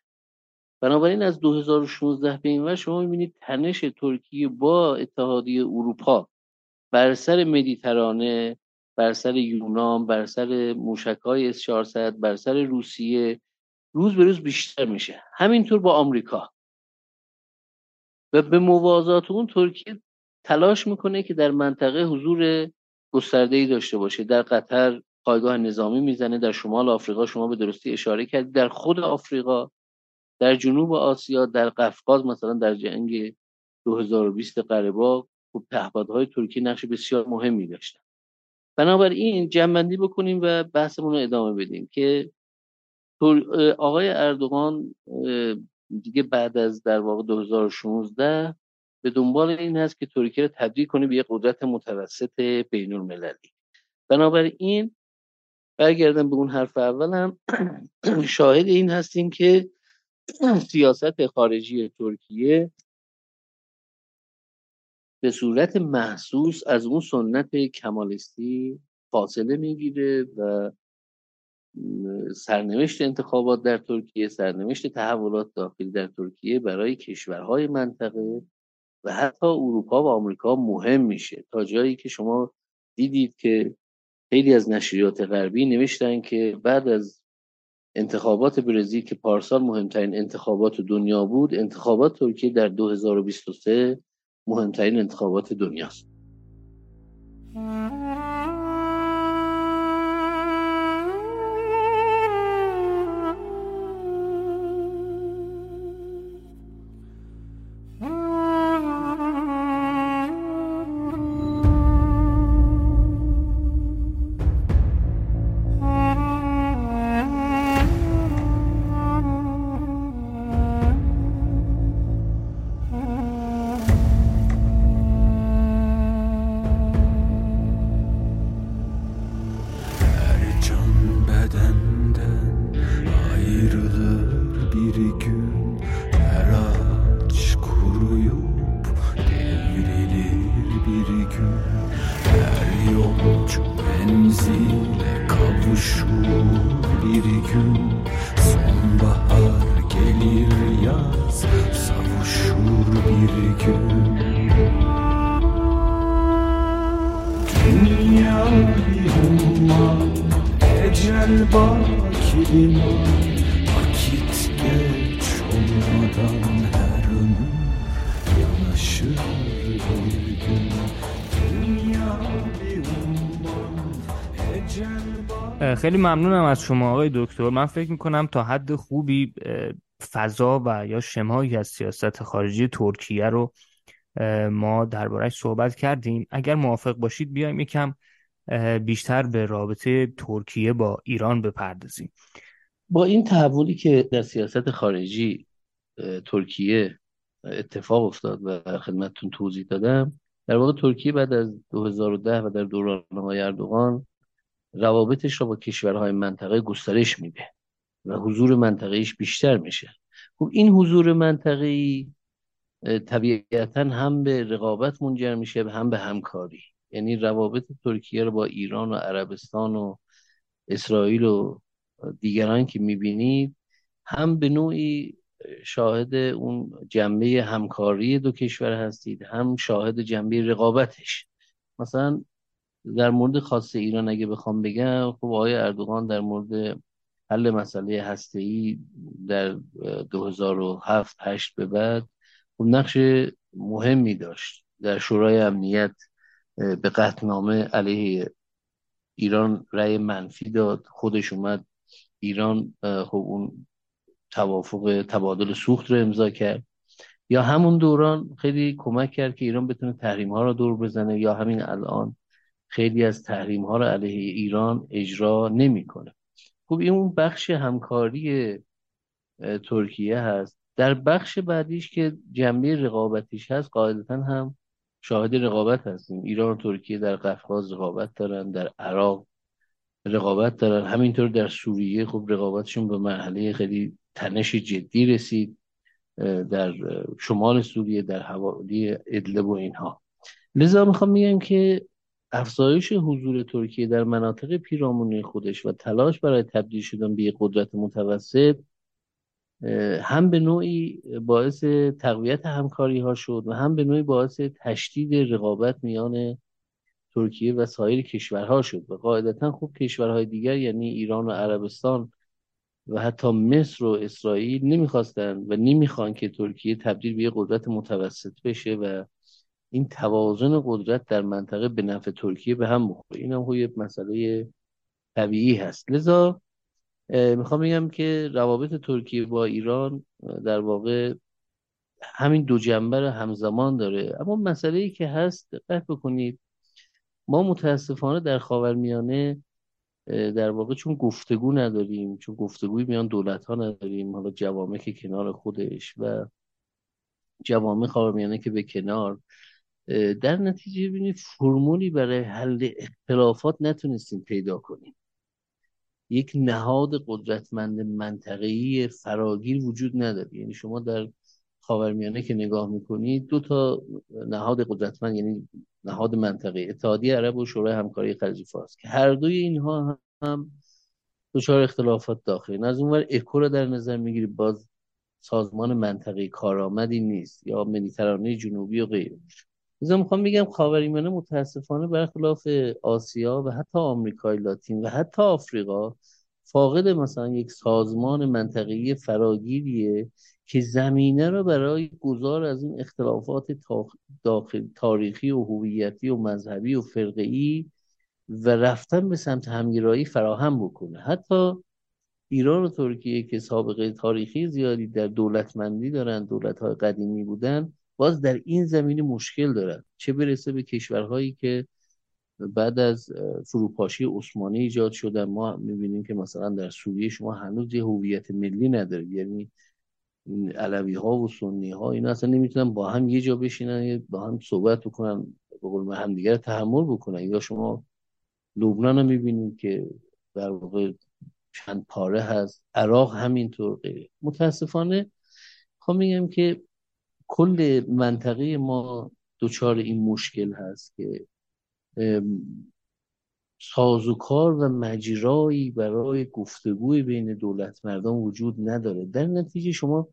بنابراین از 2016 به این ور شما می‌بینید تنش ترکیه با اتحادیه اروپا بر سر مدیترانه بر سر یونان بر سر موشک های اس 400 بر سر روسیه روز به روز بیشتر میشه. همینطور با آمریکا. و به موازات اون ترکیه تلاش می‌کنه که در منطقه حضور گسترده ای داشته باشه. در قطر پایگاه نظامی می‌زنه در شمال آفریقا شما به درستی اشاره کرد در خود آفریقا در جنوب آسیا در قفقاز مثلا در جنگ 2020 قره خب پهپادهای ترکیه نقش بسیار مهمی داشتن. بنابراین جنبندی بکنیم و بحثمون رو ادامه بدیم که آقای اردوغان دیگه بعد از در واقع 2016 به دنبال این هست که ترکیه رو تبدیل کنه به یک قدرت متوسط بین المللی بنابراین برگردم به اون حرف اولم. شاهد این هستیم که سیاست خارجی ترکیه به صورت محسوس از اون سنت کمالیستی فاصله می‌گیره و سرنوشت انتخابات در ترکیه سرنوشت تحولات داخلی در ترکیه برای کشورهای منطقه و حتی اروپا و آمریکا مهم میشه. تا جایی که شما دیدید که خیلی از نشریات غربی نوشتن که بعد از انتخابات برزیل که پارسال مهمترین انتخابات دنیا بود انتخابات ترکیه در 2023 مهمترین انتخابات دنیاست. خیلی ممنونم از شما آقای دکتر. من فکر می‌کنم تا حد خوبی فضا و یا شمایی از سیاست خارجی ترکیه رو ما دربارهش صحبت کردیم. اگر موافق باشید بیایم یکم بیشتر به رابطه ترکیه با ایران بپردازیم. با این تحولی که در سیاست خارجی ترکیه اتفاق افتاد و خدمتتون توضیح دادم در واقع ترکیه بعد از 2010 و در دوران های اردوغان روابطش را با کشورهای منطقه گسترش میده و حضور منطقهش بیشتر میشه. خب این حضور منطقه‌ای طبیعتا هم به رقابت منجر میشه هم به همکاری. یعنی روابط ترکیه رو با ایران و عربستان و اسرائیل و دیگران که می‌بینید هم به نوعی شاهد اون جنبه همکاری دو کشور هستید هم شاهد جنبه رقابتش. مثلا در مورد خاص ایران اگه بخوام بگم خب آقای اردوغان در مورد حل مسئله ای در 2007 8 به بعد خب نقش مهمی داشت در شورای امنیت به قطعنامه علیه ایران رأی منفی داد. خودش اومد ایران خب اون توافق تبادل سوخت رو امضا کرد. یا همون دوران خیلی کمک کرد که ایران بتونه تحریم ها رو دور بزنه یا همین الان خیلی از تحریم ها رو علیه ایران اجرا نمی‌کنه. خب این اون بخش همکاری ترکیه هست. در بخش بعدیش که جنبه رقابتیش هست قاعدتا هم شاهد رقابت هستیم. ایران و ترکیه در قفقاز رقابت دارن در عراق رقابت دارن. همینطور در سوریه خب رقابتشون به مرحله خیلی تنش جدی رسید در شمال سوریه در حوالی ادلب و اینها. لذا می‌خوام میگم که افزایش حضور ترکیه در مناطق پیرامونی خودش و تلاش برای تبدیل شدن به یک قدرت متوسط هم به نوعی باعث تقویت همکاری ها شد و هم به نوعی باعث تشدید رقابت میان ترکیه و سایر کشورها شد و قاعدتا خوب کشورهای دیگر یعنی ایران و عربستان و حتی مصر و اسرائیل نمی‌خواستن و نمی‌خوان که ترکیه تبدیل به یه قدرت متوسط بشه و این توازن قدرت در منطقه به نفع ترکیه به هم بخوره این هم یه مسئله طبیعی هست. لذا می‌خوام بگم که روابط ترکیه با ایران در واقع همین دو جنبه رو همزمان داره. اما مسئله ای که هست دقت بکنید ما متاسفانه در خاورمیانه در واقع چون گفتگو نداریم چون گفتگوی میان دولت ها نداریم حالا جوامع که کنار خودش و جوامع خاورمیانه که به کنار در نتیجه ببینید فرمولی برای حل اختلافات نتونستیم پیدا کنیم. یک نهاد قدرتمند منطقه‌ای فراگیر وجود نداره. یعنی شما در خاورمیانه که نگاه می‌کنید دو تا نهاد قدرتمند یعنی نهاد منطقه اتحادیه عرب و شورای همکاری خلیج فارس که هر دوی اینها هم دچار اختلافات داخلی از اونور اکو رو در نظر می‌گیری باز سازمان منطقه کارآمدی نیست یا مدیترانه جنوبی و غیره. لذا می‌خوام بگم خاورمیانه متاسفانه برخلاف آسیا و حتی آمریکای لاتین و حتی آفریقا فاقد مثلا یک سازمان منطقی فراگیریه که زمینه را برای گذار از این اختلافات داخل تاریخی و هویتی و مذهبی و فرقه‌ای و رفتن به سمت همگرایی فراهم بکنه. حتی ایران و ترکیه که سابقه تاریخی زیادی در دولتمندی دارن دولت های قدیمی بودن باز در این زمینه مشکل دارن چه برسه به کشورهایی که بعد از فروپاشی عثمانی ایجاد شدن ما می‌بینیم که مثلا در سوریه شما هنوز یه هویت ملی ندارید. یعنی علوی ها و سنی ها اینا اصلا نمی‌تونن با هم یه جا بشینن با هم صحبت بکنن به قول هم دیگر تحمل بکنن. یا شما لبنان رو می‌بینید که در واقع چند پاره هست. عراق همینطور غیره. متاسفانه خب میگم که کل منطقه ما دچار این مشکل هست که سازوکار و مجرایی برای گفتگوی بین دولت مردم وجود نداره. در نتیجه شما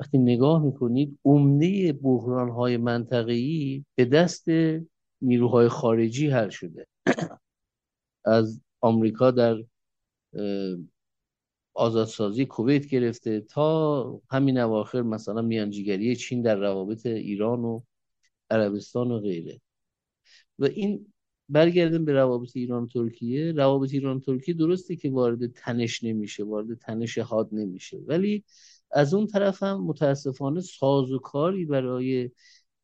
وقتی نگاه می‌کنید عمده بحران های منطقه‌ای به دست نیروهای خارجی حل شده. از آمریکا در آزادسازی کویت گرفته تا همین اواخر مثلا میانجیگری چین در روابط ایران و عربستان و غیره. و این برگردیم به روابط ایران ترکیه. روابط ایران ترکیه درسته که وارد تنش نمیشه وارد تنش حاد نمیشه. ولی از اون طرف هم متاسفانه سازوکاری برای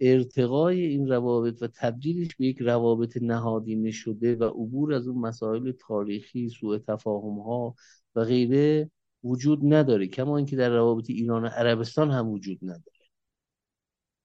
ارتقای این روابط و تبدیلش به یک روابط نهادینه شده و عبور از اون مسائل تاریخی سوء تفاهم ها و غیره وجود نداره کما اینکه در روابط ایران و عربستان هم وجود نداره.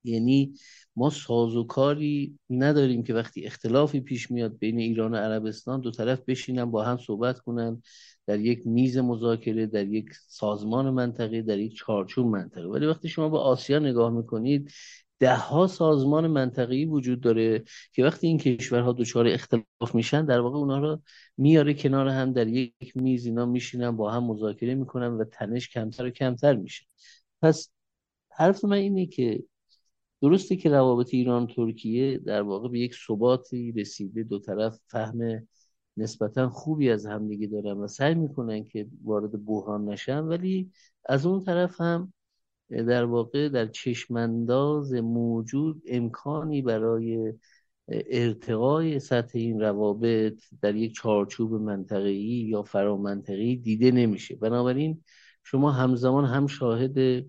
یعنی ما سازوکاری نداریم که وقتی اختلافی پیش میاد بین ایران و عربستان دو طرف بشینن با هم صحبت کنن در یک میز مذاکره در یک سازمان منطقه در یک چارچوب منطقه. ولی وقتی شما به آسیا نگاه می‌کنید ده ها سازمان منطقه‌ای وجود داره که وقتی این کشورها دچار اختلاف میشن در واقع اونها رو میاره کنار هم در یک میز اینا میشینن با هم مذاکره می‌کنن و تنش کمتر و کمتر میشه. پس حرف من اینه که درسته که روابط ایران ترکیه در واقع به یک ثباتی رسیده دو طرف فهم نسبتا خوبی از همدیگه دارن و سعی می‌کنن که وارد بحران نشن ولی از اون طرف هم در واقع در چشمانداز موجود امکانی برای ارتقای سطح این روابط در یک چارچوب منطقه‌ای یا فرامنطقه‌ای دیده نمیشه. بنابراین شما همزمان هم شاهد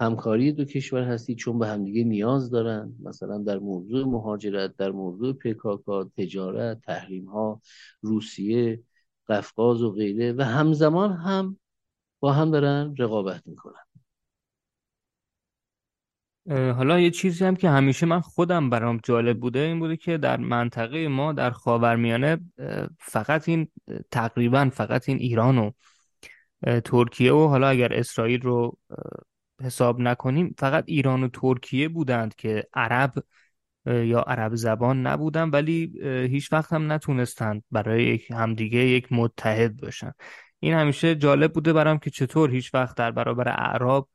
همکاری دو کشور هستی چون به همدیگه نیاز دارن. مثلا در موضوع مهاجرت در موضوع پکاکا تجارت تحریم ها روسیه قفقاز و غیره و همزمان هم با هم دارن رقابت می‌کنن. حالا یه چیزی هم که همیشه من خودم برام جالب بوده این بوده که در منطقه ما در خاورمیانه فقط این تقریبا فقط این ایران و ترکیه و حالا اگر اسرائیل رو حساب نکنیم فقط ایران و ترکیه بودند که عرب یا عرب زبان نبودن ولی هیچ وقت هم نتونستند برای یک همدیگه یک متحد باشن. این همیشه جالب بوده برام که چطور هیچ وقت در برابر اعراب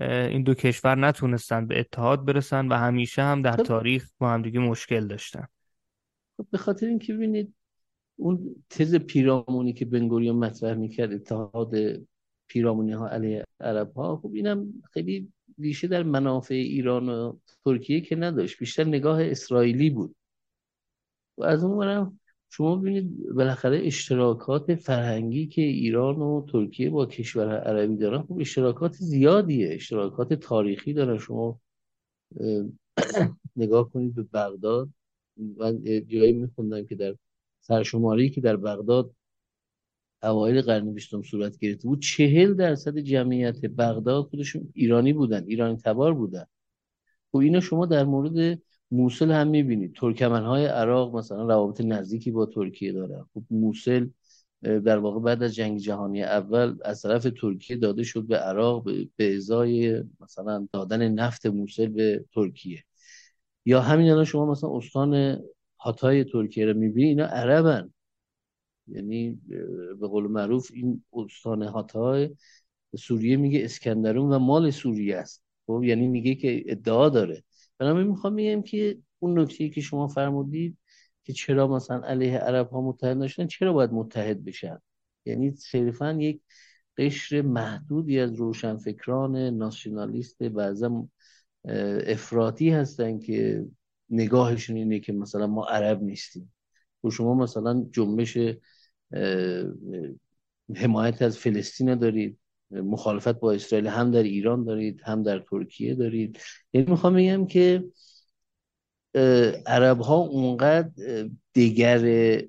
این دو کشور نتونستن به اتحاد برسن و همیشه هم در خب. تاریخ با همدیگه مشکل داشتن. خب به خاطر اینکه ببینید اون تز پیرامونی که بنگوریون مطرح می‌کرد اتحاد پیرامونی ها علیه عرب ها خب اینم خیلی ریشه در منافع ایران و ترکیه که نداشت. بیشتر نگاه اسرائیلی بود. و از اون برم شما ببینید بالاخره اشتراکات فرهنگی که ایران و ترکیه با کشور عربی دارن خب اشتراکات زیادیه. اشتراکات تاریخی دارن. شما نگاه کنید به بغداد. من جایی میخوندم که در سرشماری که در بغداد اوایل قرن بیستم صورت گرفته بود چهل درصد جمعیت بغداد خودشون ایرانی بودن ایرانی تبار بودن. خب اینا شما در مورد موسل هم می‌بینید ترکمن های عراق مثلا روابط نزدیکی با ترکیه داره. خب موسل در واقع بعد از جنگ جهانی اول از طرف ترکیه داده شد به عراق به ازای مثلا دادن نفت موسل به ترکیه. یا همین الان شما مثلا استان هاتای ترکیه رو می‌بینید اینا عربن. یعنی به قول معروف این استان هاتای سوریه میگه اسکندرون و مال سوریه است. خب یعنی میگه که ادعا داره. بنابراین می‌خوام میگم که اون نکته که شما فرمودید که چرا مثلا علیه عرب ها متحد نشدن چرا باید متحد بشن؟ یعنی صرفا یک قشر محدودی از روشنفکران ناسیونالیست بعضا افراطی هستن که نگاهشون اینه که مثلا ما عرب نیستیم. و شما مثلا جنبش حمایت از فلسطین دارید. مخالفت با اسرائیل هم در ایران دارید هم در ترکیه دارید. یعنی می‌خوام بگم که عرب ها اونقدر دیگر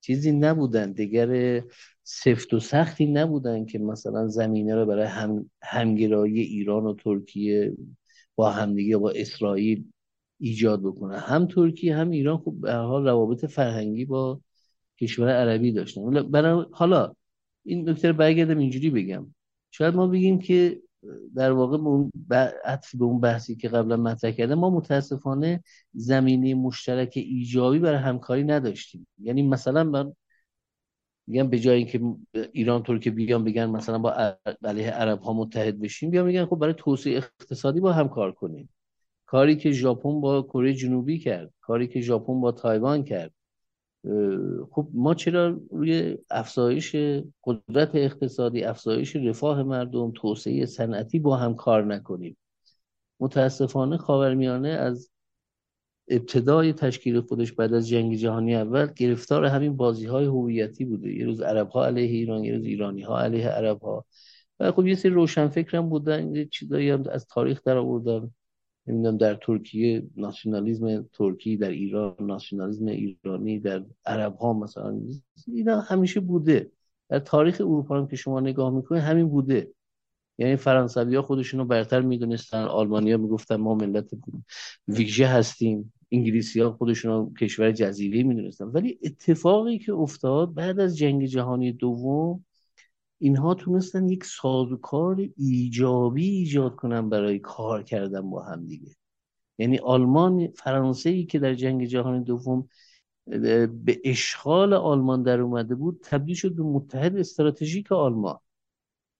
چیزی نبودن دیگر سفت و سختی نبودن که مثلا زمینه رو برای هم همگرایی ایران و ترکیه با همدیگه با اسرائیل ایجاد بکنه هم ترکیه هم ایران خب به حال روابط فرهنگی با کشور عربی داشتن. برای حالا این نکته برگردم اینجوری بگم. شاید ما بگیم که در واقع به اون به اون بحثی که قبلا مطرح کردم ما متاسفانه زمینه مشترک ایجابی برای همکاری نداشتیم. یعنی مثلا من میگم به جای اینکه ایران ترکیه بیان بگن مثلا با علیه عرب ها متحد بشیم بیان میگن خب برای توسعه اقتصادی با هم کار کنیم. کاری که ژاپن با کره جنوبی کرد کاری که ژاپن با تایوان کرد. خب ما چرا روی افزایش قدرت اقتصادی افزایش رفاه مردم توسعه صنعتی با هم کار نکنیم؟ متاسفانه خاورمیانه از ابتدای تشکیل خودش بعد از جنگ جهانی اول گرفتار همین بازی های هویتی بوده. یه روز عرب ها علیه ایران یه روز ایرانی ها علیه عرب ها و خب یه سری روشنفکر هم بودن چیزایی هم از تاریخ در آوردن نمی‌دونم در ترکیه ناسیونالیزم ترکی در ایران ناسیونالیزم ایرانی در عرب ها مثلا. اینا همیشه بوده. در تاریخ اروپا هم که شما نگاه می‌کنید همین بوده. یعنی فرانسوی ها خودشونو برتر می‌دونستن آلمانیا می‌گفتن ما ملت ویژه هستیم. انگلیسی ها خودشون کشور جزیره می‌دونستن. ولی اتفاقی که افتاد بعد از جنگ جهانی دوم اینها تونستن یک سازوکار ایجابی ایجاد کنن برای کار کردن با هم دیگه. یعنی آلمان فرانسه ای که در جنگ جهانی دوم به اشغال آلمان در اومده بود تبدیل شد به متحد استراتژیک آلمان.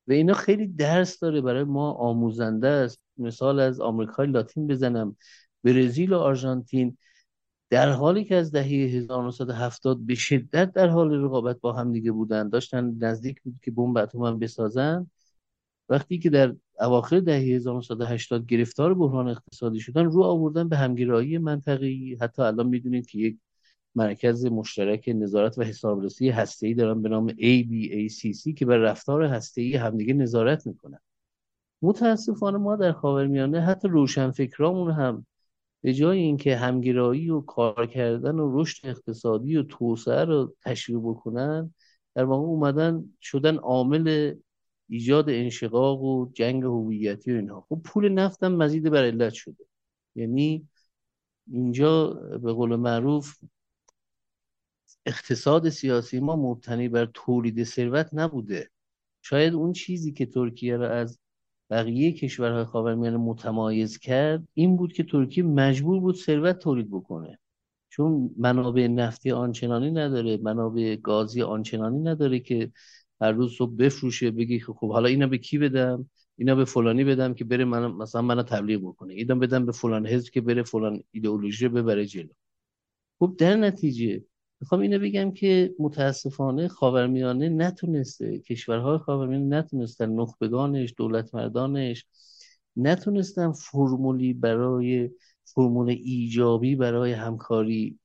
و اینا خیلی درس داره برای ما آموزنده است. مثال از آمریکای لاتین بزنم برزیل و آرژانتین. در حالی که از دهه 1970 به شدت در حال رقابت با هم دیگه بودن داشتن نزدیک بود که بمب اتم هم بسازن وقتی که در اواخر دهه 1980 گرفتار بحران اقتصادی شدن رو آوردن به همگرایی منطقی حتی الان می‌دونید که یک مرکز مشترک نظارت و حسابرسی هسته‌ای دارن به نام ABACC که بر رفتار هسته‌ای همدیگه نظارت می‌کنن. متاسفانه ما در خاورمیانه حتی روشنفکرامون هم به جای اینکه همگرایی و کار کردن و رشد اقتصادی و توسعه رو تشویق بکنن در واقع اومدن شدن عامل ایجاد انشقاق و جنگ هویتی و اینها. خب پول نفتم مزید بر علت شده. یعنی اینجا به قول معروف اقتصاد سیاسی ما مبتنی بر تولید ثروت نبوده. شاید اون چیزی که ترکیه را از بقیه کشورهای خاورمیانه متمایز کرد این بود که ترکیه مجبور بود ثروت تولید بکنه. چون منابع نفتی آنچنانی نداره منابع گازی آنچنانی نداره که هر روز صبح بفروشه بگی خب حالا اینا به کی بدم؟ اینا به فلانی بدم که بره من مثلا منو تبلیغ بکنه. اینا بدم به فلان حزب که بره فلان ایدئولوژی ببره جلو. خب در نتیجه می‌خوام اینو بگم که متاسفانه خاورمیانه نتونسته کشورهای خاورمیانه نتونستن نخبگانش دولت مردانش نتونستن فرمولی برای فرمول ایجابی برای همکاری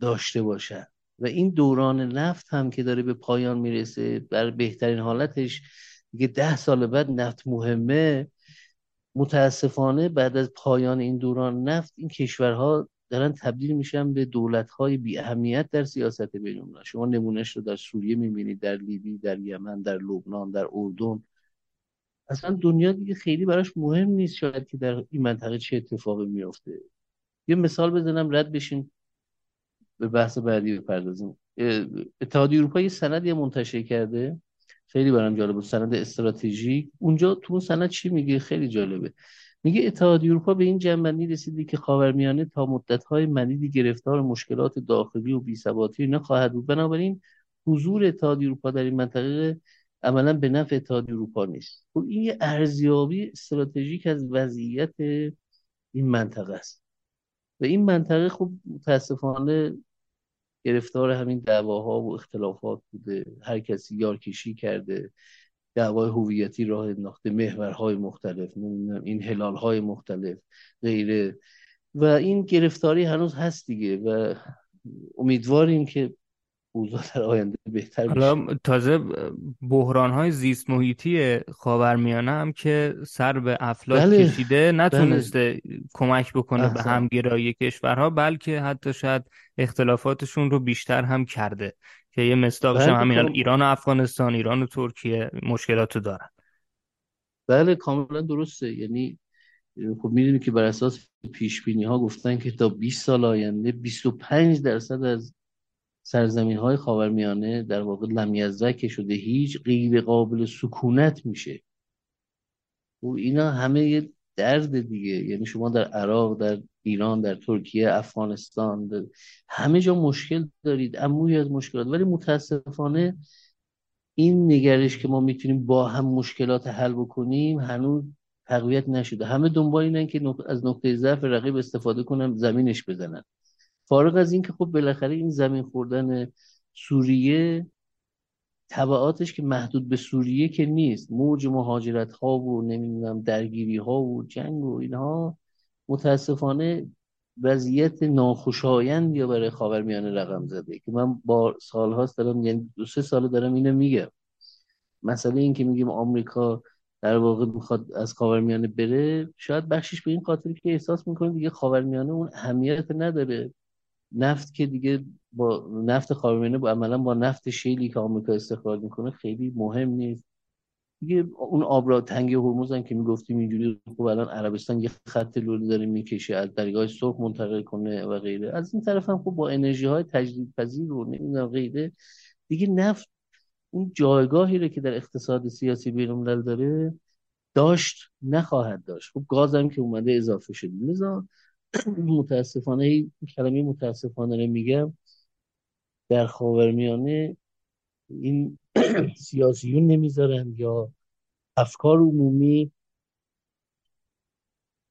داشته باشن. و این دوران نفت هم که داره به پایان می‌رسه بر بهترین حالتش دیگه ده سال بعد نفت مهمه متاسفانه بعد از پایان این دوران نفت این کشورها دارن تبدیل میشن به دولت‌های بی اهمیت در سیاست بین شما نمونهش رو در سوریه می‌بینید در لیبی در یمن در لبنان در اردن. اصلا دنیا دیگه خیلی براش مهم نیست شاید که در این منطقه چه اتفاقی میافته. یه مثال بزنم رد بشیم به بحث بعدی بپردازیم. اتحادیه اروپا یه سندی منتشر کرده. خیلی برام جالب بود. سند استراتژیک. اونجا تو اون سند چی میگه؟ خیلی جالبه. میگه اتحادیه اروپا به این جنبندی رسیدی که خاورمیانه تا مدت‌های مدیدی گرفتار مشکلات داخلی و بی‌ثباتی نخواهد بود. بنابراین حضور اتحادیه اروپا در این منطقه عملا به نفع اتحادیه اروپا نیست. خب این یه ارزیابی استراتژیک از وضعیت این منطقه است. و این منطقه خب متاسفانه گرفتار همین دعواها و اختلافات بوده. هر کسی یارکشی کرده. دعوای هویتی راه انداخته محورهای مختلف این هلالهای مختلف غیره. و این گرفتاری هنوز هست دیگه و امیدواریم که اوضاع در آینده بهتر حالا تازه بحران های زیست محیطی خاورمیانه هم که سر به افلاک بله. کشیده نتونسته بله. کمک بکنه به همگرایی کشورها بلکه حتی شاید اختلافاتشون رو بیشتر هم کرده که یه مصداقش هم همین خب. ایران و افغانستان ایران و ترکیه مشکلاتو دارن بله کاملا درسته یعنی خب می‌دونی که بر اساس پیش بینی ها گفتن که تا 20 سال آینده 25 درصد از سرزمین های خاورمیانه در واقع لمیزرک شده هیچ غیر قابل سکونت میشه. و اینا همه یه درد دیگه. یعنی شما در عراق در ایران در ترکیه افغانستان در... همه جا مشکل دارید. اموی از مشکلات. ولی متاسفانه این نگرش که ما می‌تونیم با هم مشکلات حل بکنیم هنوز تقویت نشده. همه دنبال اینن که از نقطه ضعف رقیب استفاده کنن زمینش بزنن. فارغ از اینکه خب بالاخره این زمین خوردن سوریه تبعاتش که محدود به سوریه که نیست. موج مهاجرت ها و نمی‌دونم درگیری ها و جنگ و اینها متاسفانه وضعیت ناخوشایند یا برای خاورمیانه رقم زده که من با سالهاست دارم یعنی دو سه سال دارم اینو میگم. مسئله این که میگیم آمریکا در واقع می‌خواد از خاورمیانه بره شاید بخشش به این خاطر که احساس می‌کنه دیگه خاورمیانه اون اهمیت نداره. نفت که دیگه با نفت خاورمیانه با عملا با نفت شیلی که آمریکا استخراج می‌کنه خیلی مهم نیست. دیگه اون آب را تنگ هرمز هم که می‌گفتیم اینجوری خب الان عربستان یه خط لولی داره می‌کشه از دریای سرخ منتقل کنه و غیره. از این طرف هم خب با انرژی های تجدید پذیر و نمی‌دونم غیره. دیگه نفت اون جایگاهی رو که در اقتصاد سیاسی بین داره داشت نخواهد داشت. خب گاز هم که اومده اضافه شده. لذا متاسفانه این کلمه متاسفانه رو میگم. در خاورمیانه این سیاسیون نمی‌ذارن یا افکار عمومی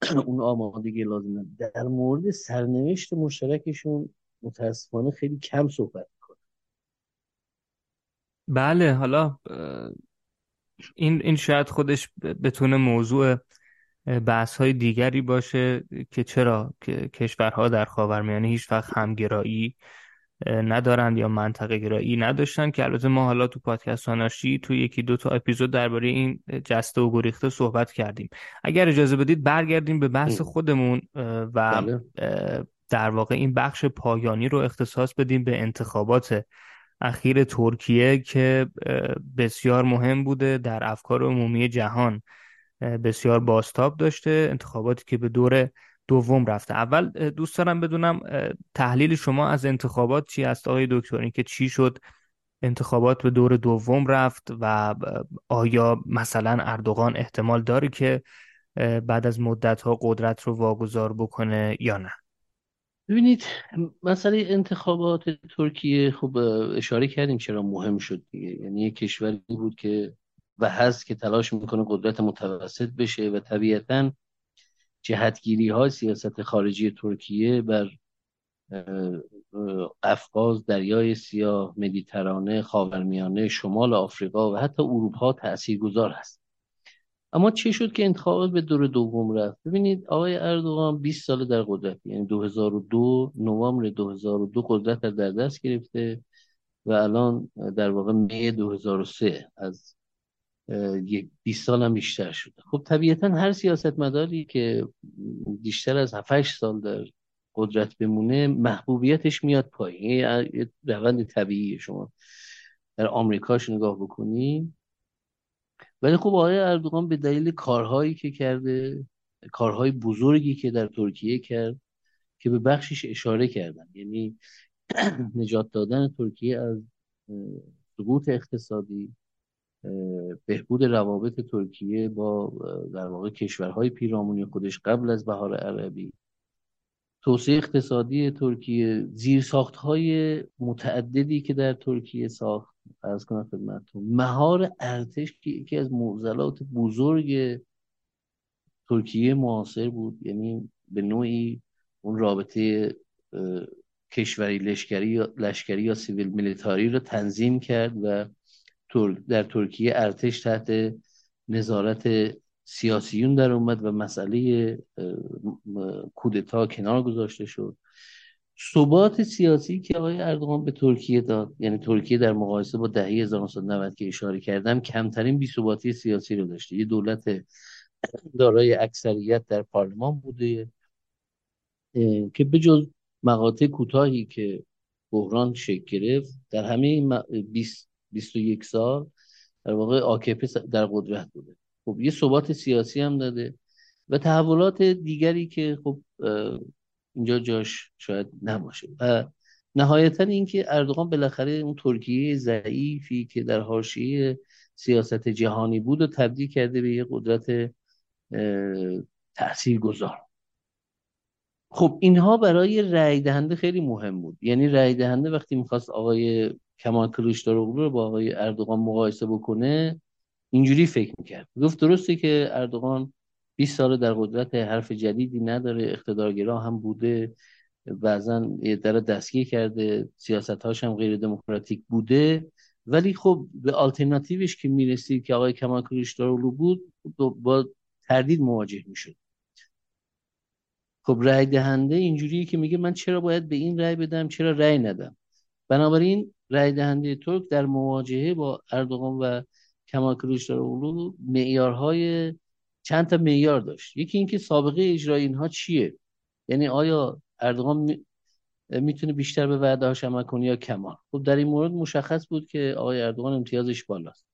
اون آمادگی لازمه در مورد سرنوشت مشترکشون متاسفانه خیلی کم صحبت می‌کنه بله حالا این این شاید خودش بتونه موضوع بحث های دیگری باشه که چرا کشورها در خاورمیانه هیچ وقت همگرایی ندارند یا منطقه گرایی نداشتن که البته ما حالا تو پادکست هاناشی تو یکی دو تا اپیزود درباره این جسته و گریخته صحبت کردیم. اگر اجازه بدید برگردیم به بحث خودمون و بله. در واقع این بخش پایانی رو اختصاص بدیم به انتخابات اخیر ترکیه که بسیار مهم بوده در افکار عمومی جهان. بسیار باستاب داشته انتخاباتی که به دور دوم رفته. اول دوست دارم بدونم تحلیل شما از انتخابات چی است؟ آقای دکتر که چی شد انتخابات به دور دوم رفت و آیا مثلا اردوغان احتمال داره که بعد از مدت ها قدرت رو واگذار بکنه یا نه؟ ببینید مسئله انتخابات ترکیه خب اشاره کردیم چرا مهم شد دیگه. یعنی یک کشوری بود که و هست که تلاش می‌کنه قدرت متوسط بشه و طبیعتا جهتگیری های سیاست خارجی ترکیه بر قفقاز دریای سیاه مدیترانه خاورمیانه شمال آفریقا و حتی اروپا تاثیرگذار هست. اما چه شد که انتخابات به دور دوم رفت؟ ببینید آقای اردوغان 20 سال در قدرت یعنی 2002 نوامبر 2002 قدرت در دست گرفته و الان در واقع می 2003 از یک 20 سال هم بیشتر شده. خب طبیعتا هر سیاستمداری که بیشتر از 7 سال در قدرت بمونه محبوبیتش میاد پایین. روند طبیعی شما در آمریکاش نگاه بکنی. ولی خب آقای اردوغان به دلیل کارهایی که کرده کارهای بزرگی که در ترکیه کرد که به بخشش اشاره کردن. یعنی نجات دادن ترکیه از سقوط اقتصادی بهبود روابط ترکیه با در واقع کشورهای پیرامونی خودش قبل از بهار عربی. توسعه اقتصادی ترکیه زیر های متعددی که در ترکیه ساخت از کنم خدمتتون. مهار ارتش که یکی از معضلات بزرگ ترکیه معاصر بود یعنی به نوعی اون رابطه کشوری لشکری لشکری یا سیویل میلیتاری رو تنظیم کرد و در ترکیه ارتش تحت نظارت سیاسیون در اومد و مسئله کودتا کنار گذاشته شد. ثبات سیاسی که آقای اردوغان به ترکیه داد یعنی ترکیه در مقایسه با دهه 1990 که اشاره کردم کمترین بی‌ثباتی سیاسی رو داشته. یه دولت دارای اکثریت در پارلمان بوده که به جز مقاطع کوتاهی که بحران شکل گرفت در همه این 20 21 سال در واقع آکپ در قدرت بوده. خب یه ثبات سیاسی هم داده و تحولات دیگری که خب اینجا جاش شاید نباشه. و نهایتا اینکه اردوغان بالاخره اون ترکیه ضعیفی که در حاشیه سیاست جهانی بود و تبدیل کرده به یه قدرت تأثیر گذار خب اینها برای رأی دهنده خیلی مهم بود. یعنی رأی دهنده وقتی می‌خواست آقای کمال کلوشداروغلو رو با آقای اردوغان مقایسه بکنه اینجوری فکر می‌کرد. گفت درسته که اردوغان 20 سال در قدرت حرف جدیدی نداره اقتدارگرا هم بوده بعضا در دستگیر کرده سیاست هاش هم غیر دموکراتیک بوده. ولی خب به آلترناتیوش که می‌رسید که آقای کمال کلیچدارولو بود با تردید مواجه می‌شد. خب رأی دهنده اینجوریه که میگه من چرا باید به این رأی بدم چرا رأی ندم؟ بنابراین رأی دهنده ترک در مواجهه با اردوغان و کمال کلیچدارولو معیارهای چند تا معیار داشت. یکی اینکه سابقه اجرای اینها چیه؟ یعنی آیا اردوغان می‌تونه بیشتر به وعده هاش عمل کنه یا کمال؟ خب در این مورد مشخص بود که آقای اردوغان امتیازش بالاست.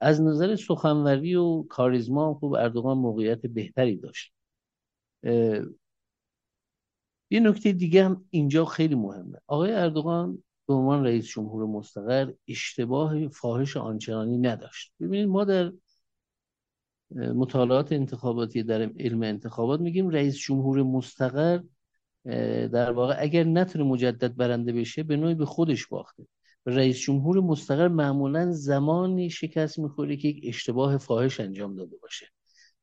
از نظر سخنوری و کاریزما خوب اردوغان موقعیت بهتری داشت. یه نکته دیگه هم اینجا خیلی مهمه. آقای اردوغان به عنوان رئیس جمهور مستقر اشتباه فاحش آنچنانی نداشت. ببینید ما در مطالعات انتخاباتی در علم انتخابات میگیم رئیس جمهور مستقر در واقع اگر نتونه مجدد برنده بشه به نوعی به خودش باخته. رئیس جمهور مستقر معمولا زمانی شکست می‌خوره که یک اشتباه فاحش انجام داده باشه.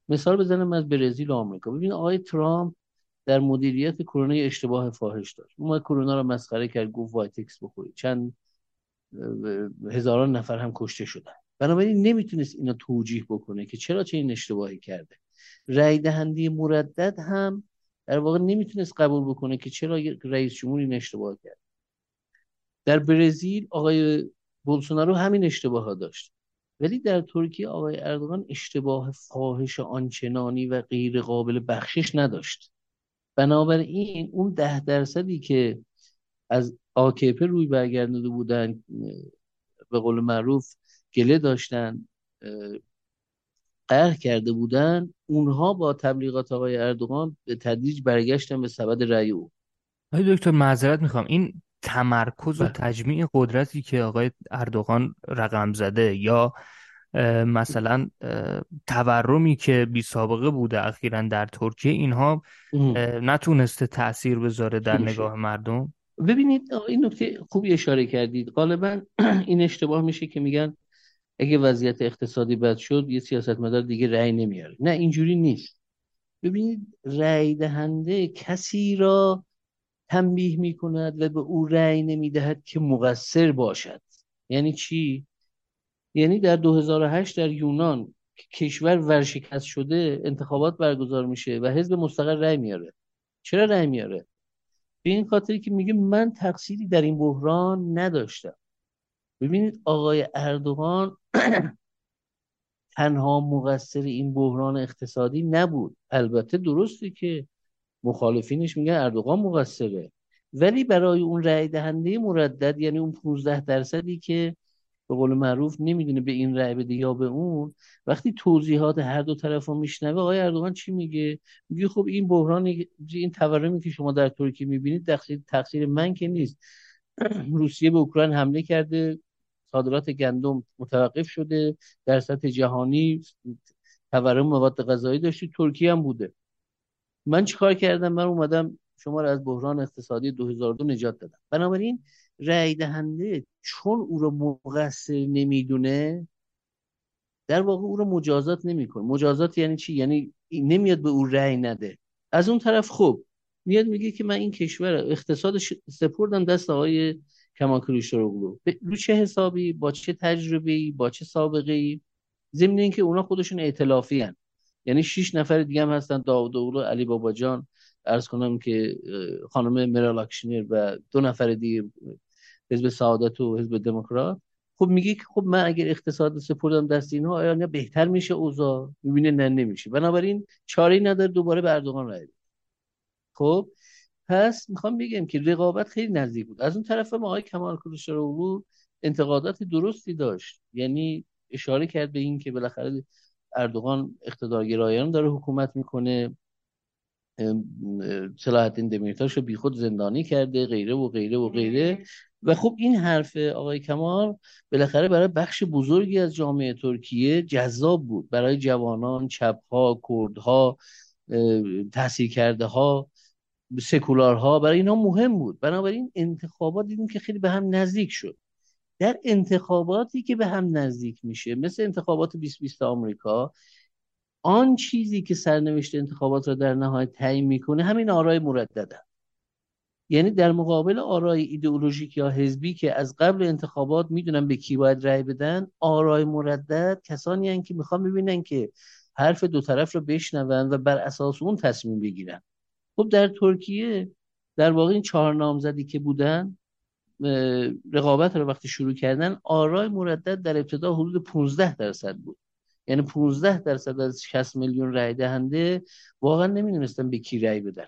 مثال بزنم از برزیل و آمریکا. ببین آقای ترامپ در مدیریت کرونا اشتباه فاحش داشت. اومد کرونا رو مسخره کرد گفت وایتکس بخورید. چند هزاران نفر هم کشته شدن. بنابراین نمی‌تونست اینا توجیه بکنه که چرا چه این اشتباهی کرده. رأی دهنده مردد هم در واقع نمی‌تونست قبول بکنه که چرا رئیس جمهور این اشتباه کرد. در برزیل آقای بولسونارو همین اشتباه ها داشت. ولی در ترکیه آقای اردوغان اشتباه فاحش آنچنانی و غیر قابل بخشش نداشت. بنابراین اون ده درصدی که از آکپ روی برگردنده بودن به قول معروف گله داشتن قهر کرده بودن اونها با تبلیغات آقای اردوغان به تدریج برگشتن به سبد رأی او آقای دکتر معذرت می‌خوام این تمرکز و بله. تجمیع قدرتی که آقای اردوغان رقم زده یا مثلا تورمی که بی سابقه بوده اخیرا در ترکیه اینها نتونسته تاثیر بذاره در نگاه مردم؟ ببینید این نکته خوبی اشاره کردید. غالبا این اشتباه میشه که میگن اگه وضعیت اقتصادی بد شد یه سیاستمدار دیگه رأی نمیاره. نه اینجوری نیست. ببینید رأی دهنده کسی را تنبیه می‌کند و به او رأی نمی‌دهد که مقصر باشد. یعنی چی؟ یعنی در 2008 در یونان کشور ورشکست شده انتخابات برگزار میشه و حزب مستقل رأی میاره. چرا رأی میاره؟ به این خاطری که میگه من تقصیری در این بحران نداشتم. ببینید آقای اردوغان تنها مقصر این بحران اقتصادی نبود. البته درسته که مخالفینش میگن اردوغان مقصره. ولی برای اون رأی دهنده مردد یعنی اون 15 درصدی که به قول معروف نمی‌دونه به این رأی بده یا به اون. وقتی توضیحات هر دو طرف رو میشنوه آقای اردوغان چی میگه؟ میگه خب این بحران این تورمی که شما در ترکیه می‌بینید تقصیر من که نیست. روسیه به اوکراین حمله کرده صادرات گندم متوقف شده در سطح جهانی تورم مواد غذایی داشتی ترکیه هم بوده. من چیکار کردم؟ من اومدم شما رو از بحران اقتصادی 2002 نجات دادم. بنابراین رأی دهنده چون او رو مقصر نمی‌دونه در واقع او رو مجازات نمی‌کنه. مجازات یعنی چی؟ یعنی نمیاد به او رأی نده. از اون طرف خوب میاد میگه که من این کشور اقتصادش سپردم دست آقای کمال قلیچداراوغلو رو چه حسابی؟ با چه تجربه با چه سابقه ای ضمن اینکه اونا خودشون ائتلافی هن. یعنی شش نفر دیگه هم هستن داوود اوغلو علی باباجان عرض کنم که خانم مرال اکشنر و دو نفر دیگه حزب سعادت و حزب دموکرات. خب میگه که خب من اگر اقتصاد سپردم دست اینها آیا نه بهتر میشه اوضاع؟ می‌بینه نه نمیشه. بنابراین چاره نداره دوباره به اردوغان رای خب پس می‌خوام بگم که رقابت خیلی نزدیک بود. از اون طرف ما آقای کمال کلوچدارoglu انتقادات درستی داشت. یعنی اشاره کرد به این که بالاخره اردوغان اقتدارگرایان داره حکومت می‌کنه. صلاح الدین دمیرتاش رو بیخود زندانی کرده غیره و غیره و غیره. و خب این حرف آقای کمال بالاخره برای بخش بزرگی از جامعه ترکیه جذاب بود. برای جوانان چپها کردها تحصیل کرده ها سکولارها برای اینا مهم بود. بنابراین انتخابات دیدیم که خیلی به هم نزدیک شد. در انتخاباتی که به هم نزدیک میشه مثل انتخابات 2020 آمریکا آن چیزی که سرنوشت انتخابات را در نهایت تعیین می‌کنه همین آرای مرددن. یعنی در مقابل آرای ایدئولوژیک یا حزبی که از قبل انتخابات می‌دونن به کی باید رأی بدن آرای مردد کسانی هن که می‌خوان ببینن که حرف دو طرف رو بشنون و بر اساس اون تصمیم بگیرن. خب در ترکیه در واقع این چهار نامزدی که بودن رقابت رو وقتی شروع کردن آرای مردد در ابتدا حدود 15 درصد بود. یعنی 15 درصد از 60 میلیون رای دهنده واقعا نمی‌دونستن به کی رای بدن.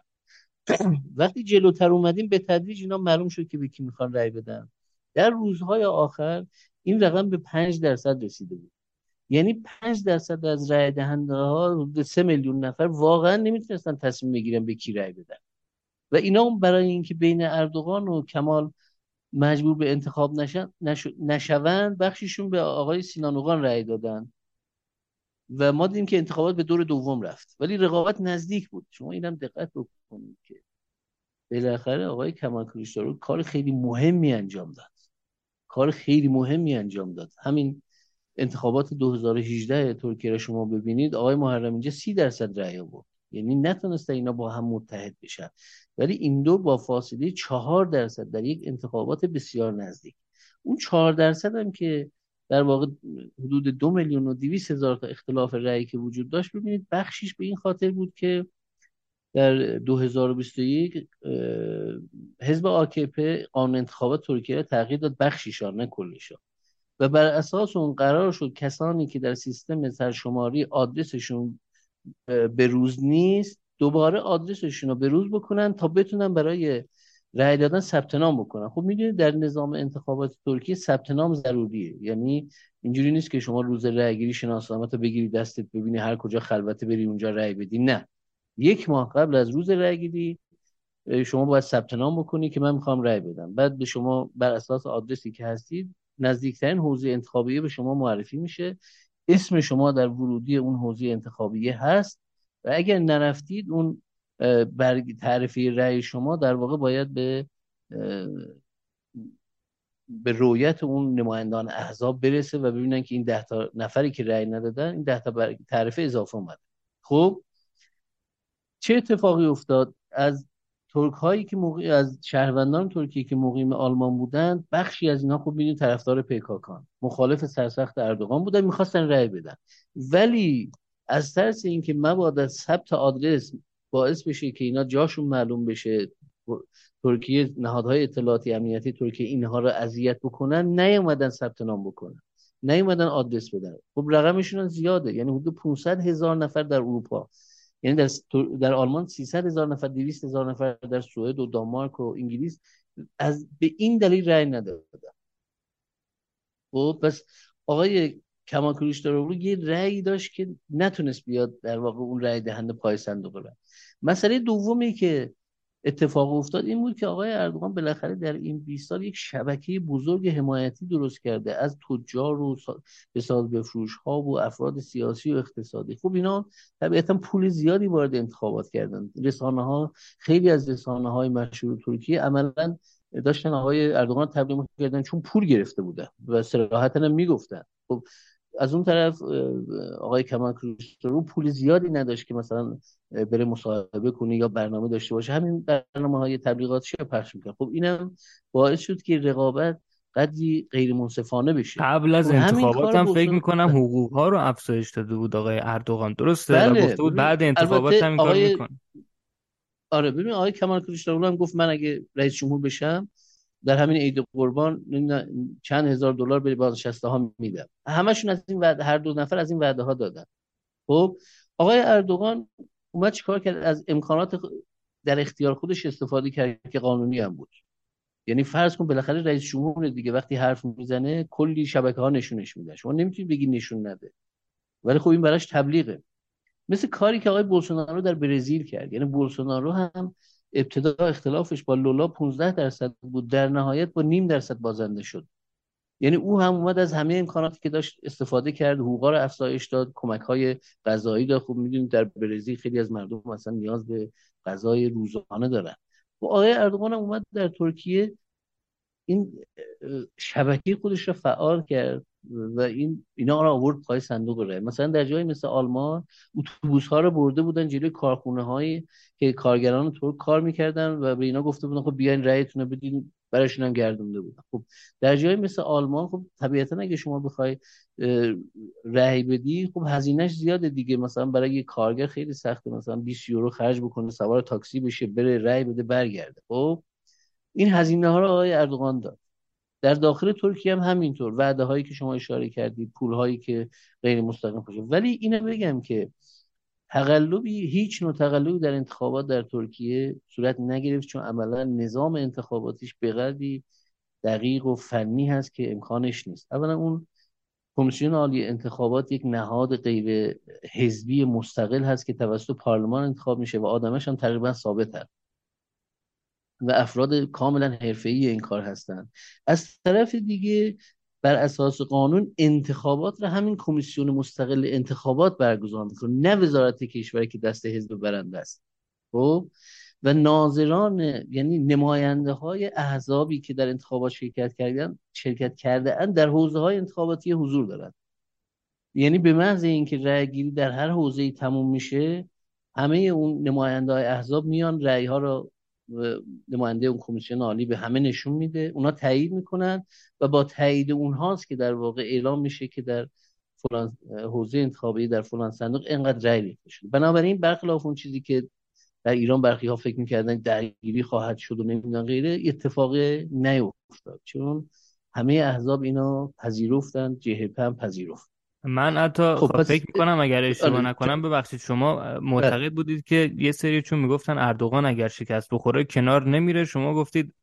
وقتی جلوتر اومدیم به تدریج اینا معلوم شد که به کی می‌خوان رای بدن. در روزهای آخر این رقم به 5 درصد رسیده بود. یعنی 5 درصد از رای دهنده ها حدود 3 میلیون نفر واقعا نمی‌تونستن تصمیم بگیرن به کی رای بدن. و اینا برای اینکه بین اردوغان و کمال مجبور به انتخاب نشن نشوند بخشیشون به آقای سینان اوغان رأی دادن. و ما دیدیم که انتخابات به دور دوم رفت. ولی رقابت نزدیک بود. شما اینم دقت بکنید که بالاخره آقای کمال کلیچدارو کار خیلی مهمی انجام داد. کار خیلی مهمی انجام داد. همین انتخابات 2018 ترکیه را شما ببینید آقای محرم اینجا سی درصد رأی آورد. یعنی نتونسته اینا با هم متحد بشن. ولی این دو با فاصله چهار درصد در یک انتخابات بسیار نزدیک. اون چهار درصد هم که در واقع حدود دو میلیون و دیویس هزار تا اختلاف رأی که وجود داشت ببینید بخشیش به این خاطر بود که در 2021 حزب آکپ قانون انتخابات ترکیه تغییر داد بخشیشان نه کلشان. و بر اساس اون قرار شد کسانی که در سیستم سرشماری آدرسشون به روز نیست دوباره آدرسشون رو به روز بکنن تا بتونن برای رأی دادن ثبت نام بکنن. خب می‌دونید در نظام انتخابات ترکیه ثبت نام ضروریه. یعنی اینجوری نیست که شما روز رأی گیری شناسنامه رو بگیری دستت ببینی هر کجا خلوته بری اونجا رأی بدی. نه. یک ماه قبل از روز رأی گیری شما باید ثبت نام بکنی که من می‌خوام رأی بدم. بعد به شما بر اساس آدرسی که هستید نزدیکترین حوزه انتخابی به شما معرفی میشه. اسم شما در ورودی اون حوزه انتخابیه هست و اگر نرفتید اون برگ تعرفه رأی شما در واقع باید به به رویت اون نمایندان احزاب برسه و ببینن که این ده تا نفری که رأی ندادن این ده تا تعرفه اضافه اومده. خب؟ چه اتفاقی افتاد؟ از ترک هایی که موقع از شهروندان ترکیه که مقیم آلمان بودند بخشی از اینا خب می‌دونید طرفدار پیکاکان مخالف سرسخت اردوغان بودن می‌خواستن رأی بدن. ولی از ترس اینکه مبادا ثبت آدرس باعث بشه که اینا جاشون معلوم بشه ترکیه نهادهای اطلاعاتی امنیتی ترکیه اینها رو اذیت بکنن نیومدن ثبت نام بکنن نیومدن آدرس بدن. خب رقمشون زیاده یعنی حدود 500 هزار نفر در اروپا یعنی در, در آلمان 300 هزار نفر 200 هزار نفر در سوئد و دانمارک و انگلیس از به این دلیل رأی ندادن. خب پس آقای کمال رو یه رأی داشت که نتونست بیاد در واقع اون رأی دهنده پای صندوق رو مسئله دومی که اتفاق افتاد این بود که آقای اردوغان بالاخره در این 20 سال یک شبکه بزرگ حمایتی درست کرده از تجار و به بفروش ها و افراد سیاسی و اقتصادی. خب اینا طبیعتا پول زیادی وارد انتخابات کردن. رسانه ها خیلی از رسانه های مشهور ترکیه عملا داشتن آقای اردوغان تبلیغ کردن چون پول گرفته بودن و صراحتا هم می‌گفتن. خب از اون طرف آقای کمال رو پول زیادی نداشت که مثلا بره مصاحبه کنه یا برنامه داشته باشه. همین برنامه های تبلیغاتش رو پخش می‌کنه خب اینم باعث شد که رقابت قدری غیر منصفانه بشه. قبل از خب انتخابات هم فکر می‌کنم حقوق ها رو افزایش داده بود آقای اردوغان. درسته؟ بله. گفته بود بعد انتخابات هم کار می‌کنه. آره ببین آقای کمال کلیچدارلو هم گفت من اگه رئیس جمهور بشم در همین عید قربان چند هزار دلار به بازنشسته ها میدم همشون از این وعده هر دو نفر از این وعده ها دادن. خب آقای اردوغان اومد چیکار کرد؟ از امکانات در اختیار خودش استفاده کرد که قانونی هم بود. یعنی فرض کن بالاخره رئیس جمهور دیگه وقتی حرف می‌زنه کلی شبکه ها نشونش میده. شما نمی‌تونید بگی نشون نده. ولی خب این براش تبلیغه. مثل کاری که آقای بولسونارو در برزیل کرد. یعنی بولسونارو هم ابتدا اختلافش با لولا 15 درصد بود. در نهایت با نیم درصد بازنده شد. یعنی او هم اومد از همه امکاناتی که داشت استفاده کرد حقوقا رو افزایش داد کمک های غذایی داد خب می‌دونید در برزیل خیلی از مردم مثلا نیاز به غذای روزانه دارن. و آقای اردوغان هم اومد در ترکیه این شبکه خودش رو فعال کرد. و این اینا رو آورد پای صندوق رای. مثلا در جایی مثل آلمان اتوبوس ها رو برده بودن جلوی کارخونه هایی که کارگران ترک کار می‌کردن و به اینا گفته بودن خب بیاین رأیتون رو بدین براشون هم گردونده بودن. خب در جایی مثل آلمان خب طبیعتا اگه شما بخوای رأی بدی خب هزینهش زیاده دیگه. مثلا برای یه کارگر خیلی سخته مثلا 20 یورو خرج بکنه سوار تاکسی بشه بره رأی بده برگرده. خب این هزینه ها رو آقای اردوغان داد. در داخل ترکیه هم همینطور. وعده هایی که شما اشاره کردید پول هایی که غیر مستقیم باشه ولی اینو بگم که تقلبی هیچ نوع تقلبی در انتخابات در ترکیه صورت نگرفت چون عملا نظام انتخاباتیش به دقیق و فنی هست که امکانش نیست. اولا اون کمیسیون عالی انتخابات یک نهاد غیر حزبی مستقل هست که توسط پارلمان انتخاب میشه و آدمش هم تقریبا ثابت هست و افراد کاملا حرفه‌ای این کار هستند. از طرف دیگه بر اساس قانون انتخابات را همین کمیسیون مستقل انتخابات برگزار می‌کنه نه وزارت کشور که دست حزب برنده است. خب؟ و ناظران یعنی نماینده های احزابی که در انتخابات شرکت کردن شرکت کرده اند در حوزه های انتخاباتی حضور دارند. یعنی به محض اینکه رأی گیری در هر حوزه ای تموم میشه همه اون نماینده های احزاب میان رأی ها رو نماینده اون کمیسیون عالی به همه نشون میده. اونا تایید می‌کنن و با تایید اونهاست که در واقع اعلام میشه که در فلان حوزه انتخابی در فلان صندوق اینقدر رأی ریخته شده بنابراین برخلاف اون چیزی که در ایران برخی ها فکر می‌کردن درگیری خواهد شد و نمی‌دونن غیره اتفاق نیفتاد. چون همه احزاب اینا پذیرفتن جهپ هم پذیرفت. من حتی خب فکر می‌کنم اگر اشتباه آره. نکنم ببخشید شما معتقد بودید که یه سری چون می‌گفتن اردوغان اگر شکست بخوره کنار نمیره شما گفتید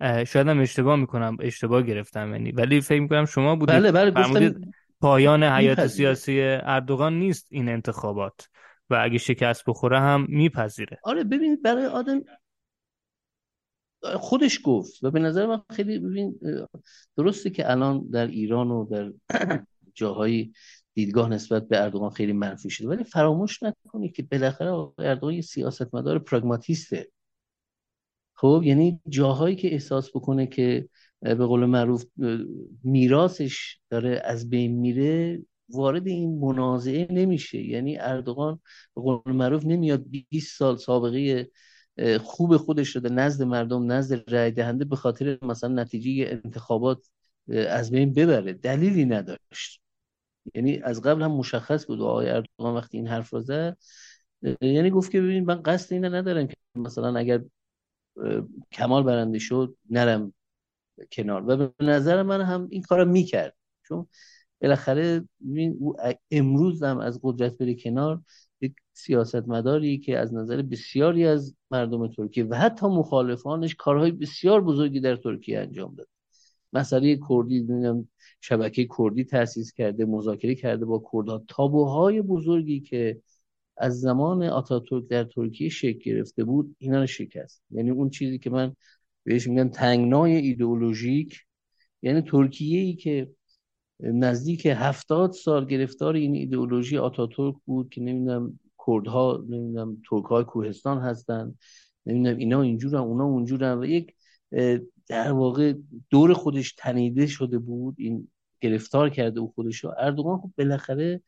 شاید هم اشتباه می‌کنم اشتباه گرفتم یعنی. ولی فکر می‌کنم شما بودید بله بله گفتم پایان حیات سیاسی اردوغان نیست این انتخابات و اگه شکست بخوره هم میپذیره. آره ببینید برای آدم خودش گفت و به نظر من خیلی ببین درسته که الان در ایران و در جاهایی دیدگاه نسبت به اردوغان خیلی منفی شده. ولی فراموش نکنید که بالاخره اردوغان یه سیاستمدار پراگماتیسته. خب یعنی جاهایی که احساس بکنه که به قول معروف میراثش داره از بین میره وارد این منازعه نمیشه. یعنی اردوغان به قول معروف نمیاد 20 سال سابقه خوب خودش شده نزد مردم نزد رای دهنده به خاطر مثلا نتیجه انتخابات از بین ببره. دلیلی نداشت. یعنی از قبل هم مشخص بود آقای اردوغان وقتی این حرف رو زد یعنی گفت که ببین من قصد اینو ندارم که مثلا اگر کمال برنده شد نرم کنار. و به نظر من هم این کار می‌کرد. چون بالاخره او امروز هم از قدرت بره کنار یک سیاستمداری که از نظر بسیاری از مردم ترکیه و حتی مخالفانش کارهای بسیار بزرگی در ترکیه انجام داد. مسئله کردی شبکه کردی تاسیس کرده مذاکره کرده با کردها. تابوهای بزرگی که از زمان آتاتورک در ترکیه شکل گرفته بود اینا رو شکست. یعنی اون چیزی که من بهش میگن تنگنای ایدئولوژیک یعنی ترکیه ای که نزدیک هفتاد سال گرفتار این ایدئولوژی آتاتورک بود که نمی‌دونم کردها نمی‌دونم ترک های کوهستان هستن نمی‌دونم اینا اینجورن اونا اونجورن و یک در واقع دور خودش تنیده شده بود این گرفتار کرده او خودش رو. اردوغان خب بالاخره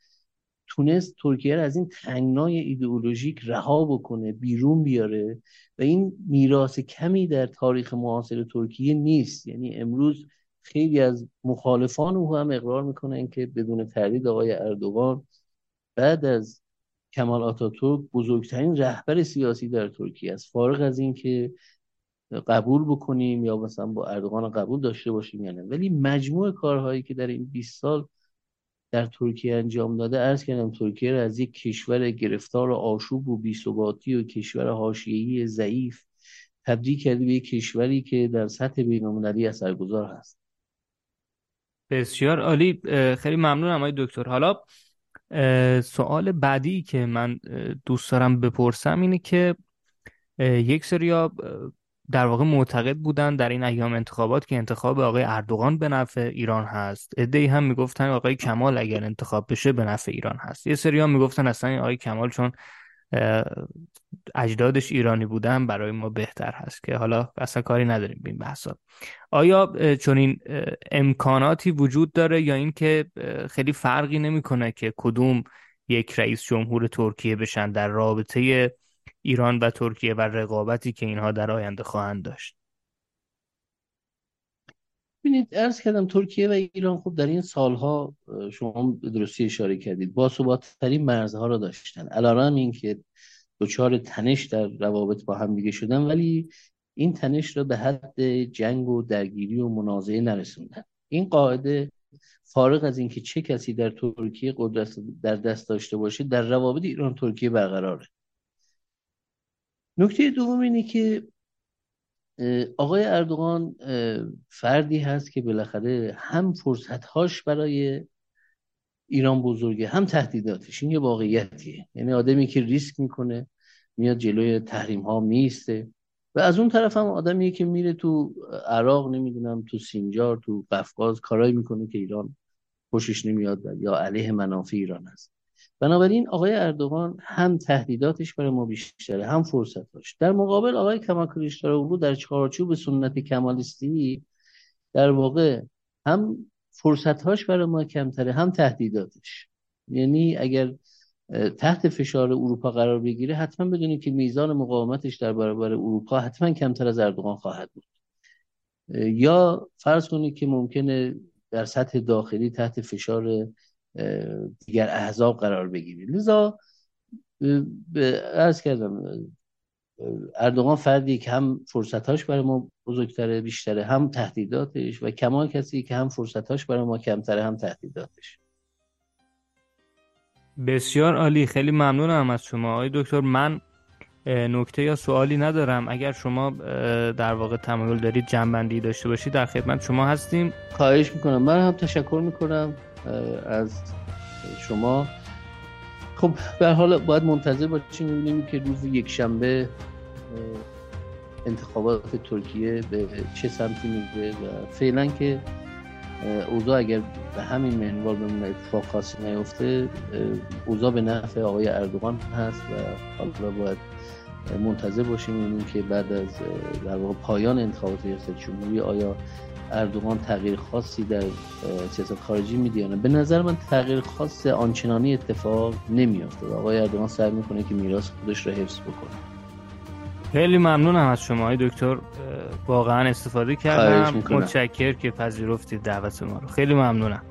تونست ترکیه رو از این تنگنای ایدئولوژیک رها بکنه بیرون بیاره و این میراث کمی در تاریخ معاصر ترکیه نیست. یعنی امروز خیلی از مخالفان او هم اقرار می‌کنن که بدون تردید آقای اردوغان بعد از کمال آتاتورک بزرگترین رهبر سیاسی در ترکیه است. فارغ از اینکه قبول بکنیم یا مثلا با اردوغان قبول داشته باشیم یا نه. ولی مجموع کارهایی که در این 20 سال در ترکیه انجام داده ارز کردم ترکیه را از یک کشور گرفتار و آشوب و بیثباتی و کشور حاشیه‌ای ضعیف تبدیل کرده به یک کشوری که در سطح بین‌المللی اثرگذار هست. بسیار عالی. خیلی ممنونم آقای دکتر. حالا سوال بعدی که من دوست دارم بپرسم اینه که یک سریا در واقع معتقد بودن در این ایام انتخابات که انتخاب آقای اردوغان به نفع ایران هست. ادهی هم می‌گفتن آقای کمال اگر انتخاب بشه به نفع ایران هست. یه سری هم می‌گفتن اصلا آقای کمال چون اجدادش ایرانی بودن برای ما بهتر هست که حالا اصلا کاری نداریم به این بحثا. آیا چون این امکاناتی وجود داره یا اینکه خیلی فرقی نمی‌کنه که کدوم یک رئیس جمهور ترکیه بشن در رابطه ایران و ترکیه و رقابتی که اینها در آینده خواهند داشت. ببینید ارز کردم ترکیه و ایران خب در این سالها شما درستی اشاره کردید با ترین مرزها را داشتن. این که دچار تنش در روابط با هم دیگه شدن ولی این تنش را به حد جنگ و درگیری و منازعه نرسوندن. این قاعده فارغ از اینکه چه کسی در ترکیه قدرت در دست داشته باشه در روابط ایران ترکیه برقراره. نکته دوم اینه که آقای اردوغان فردی هست که بالاخره هم فرصتهاش برای ایران بزرگه هم تهدیداتش. این یه واقعیتیه. یعنی آدمی که ریسک می‌کنه میاد جلوی تحریم ها میسته و از اون طرف هم آدمیه که میره تو عراق نمی‌دونم تو سینجار تو قفقاز کارایی می‌کنه که ایران خوشش نمیاد یا علیه منافع ایران هست. بنابراین آقای اردوغان هم تهدیداتش برای ما بیشتره هم فرصتاش. در مقابل آقای کمال کلیچدارoglu در چارچوب سنت کمالیستی در واقع هم فرصتهاش برای ما کمتره هم تهدیداتش. یعنی اگر تحت فشار اروپا قرار بگیره حتما بدونید که میزان مقاومتش در برابر اروپا حتما کمتر از اردوغان خواهد بود. یا فرض کنید که ممکنه در سطح داخلی تحت فشار دیگر احزاب قرار بگیرید لذا ارز کردم اردوغان فردی که هم فرصتاش برای ما بزرگتره بیشتره هم تهدیداتش و کمال کسی که هم فرصتاش برای ما کمتره هم تهدیداتش. بسیار عالی خیلی ممنونم از شما. آقای دکتر من نکته یا سوالی ندارم. اگر شما در واقع تمایل دارید جنبندی داشته باشید در خدمت شما هستیم. خواهش می‌کنم. من هم تشکر می‌کنم. از شما. خب به حال باید منتظر باشیم ببینیم که روز یک شنبه انتخابات ترکیه به چه سمتی میره و فعلا که اوضاع اگر به همین منوال بمونه اتفاق خاصی نیفته اوضاع به نفع آقای اردوغان هست و حالا باید منتظر باشیم ببینیم که بعد از در واقع پایان انتخابات ریاست جمهوری آیا اردوغان تغییر خاصی در سیاست خارجی میده به نظر من تغییر خاص آنچنانی اتفاق نمیافته آقای اردوغان سعی می‌کنه که میراث خودش رو حفظ بکنه. خیلی ممنونم از شما های دکتر. واقعا استفاده کردم. متشکر که پذیرفتید دعوت ما رو. خیلی ممنونم.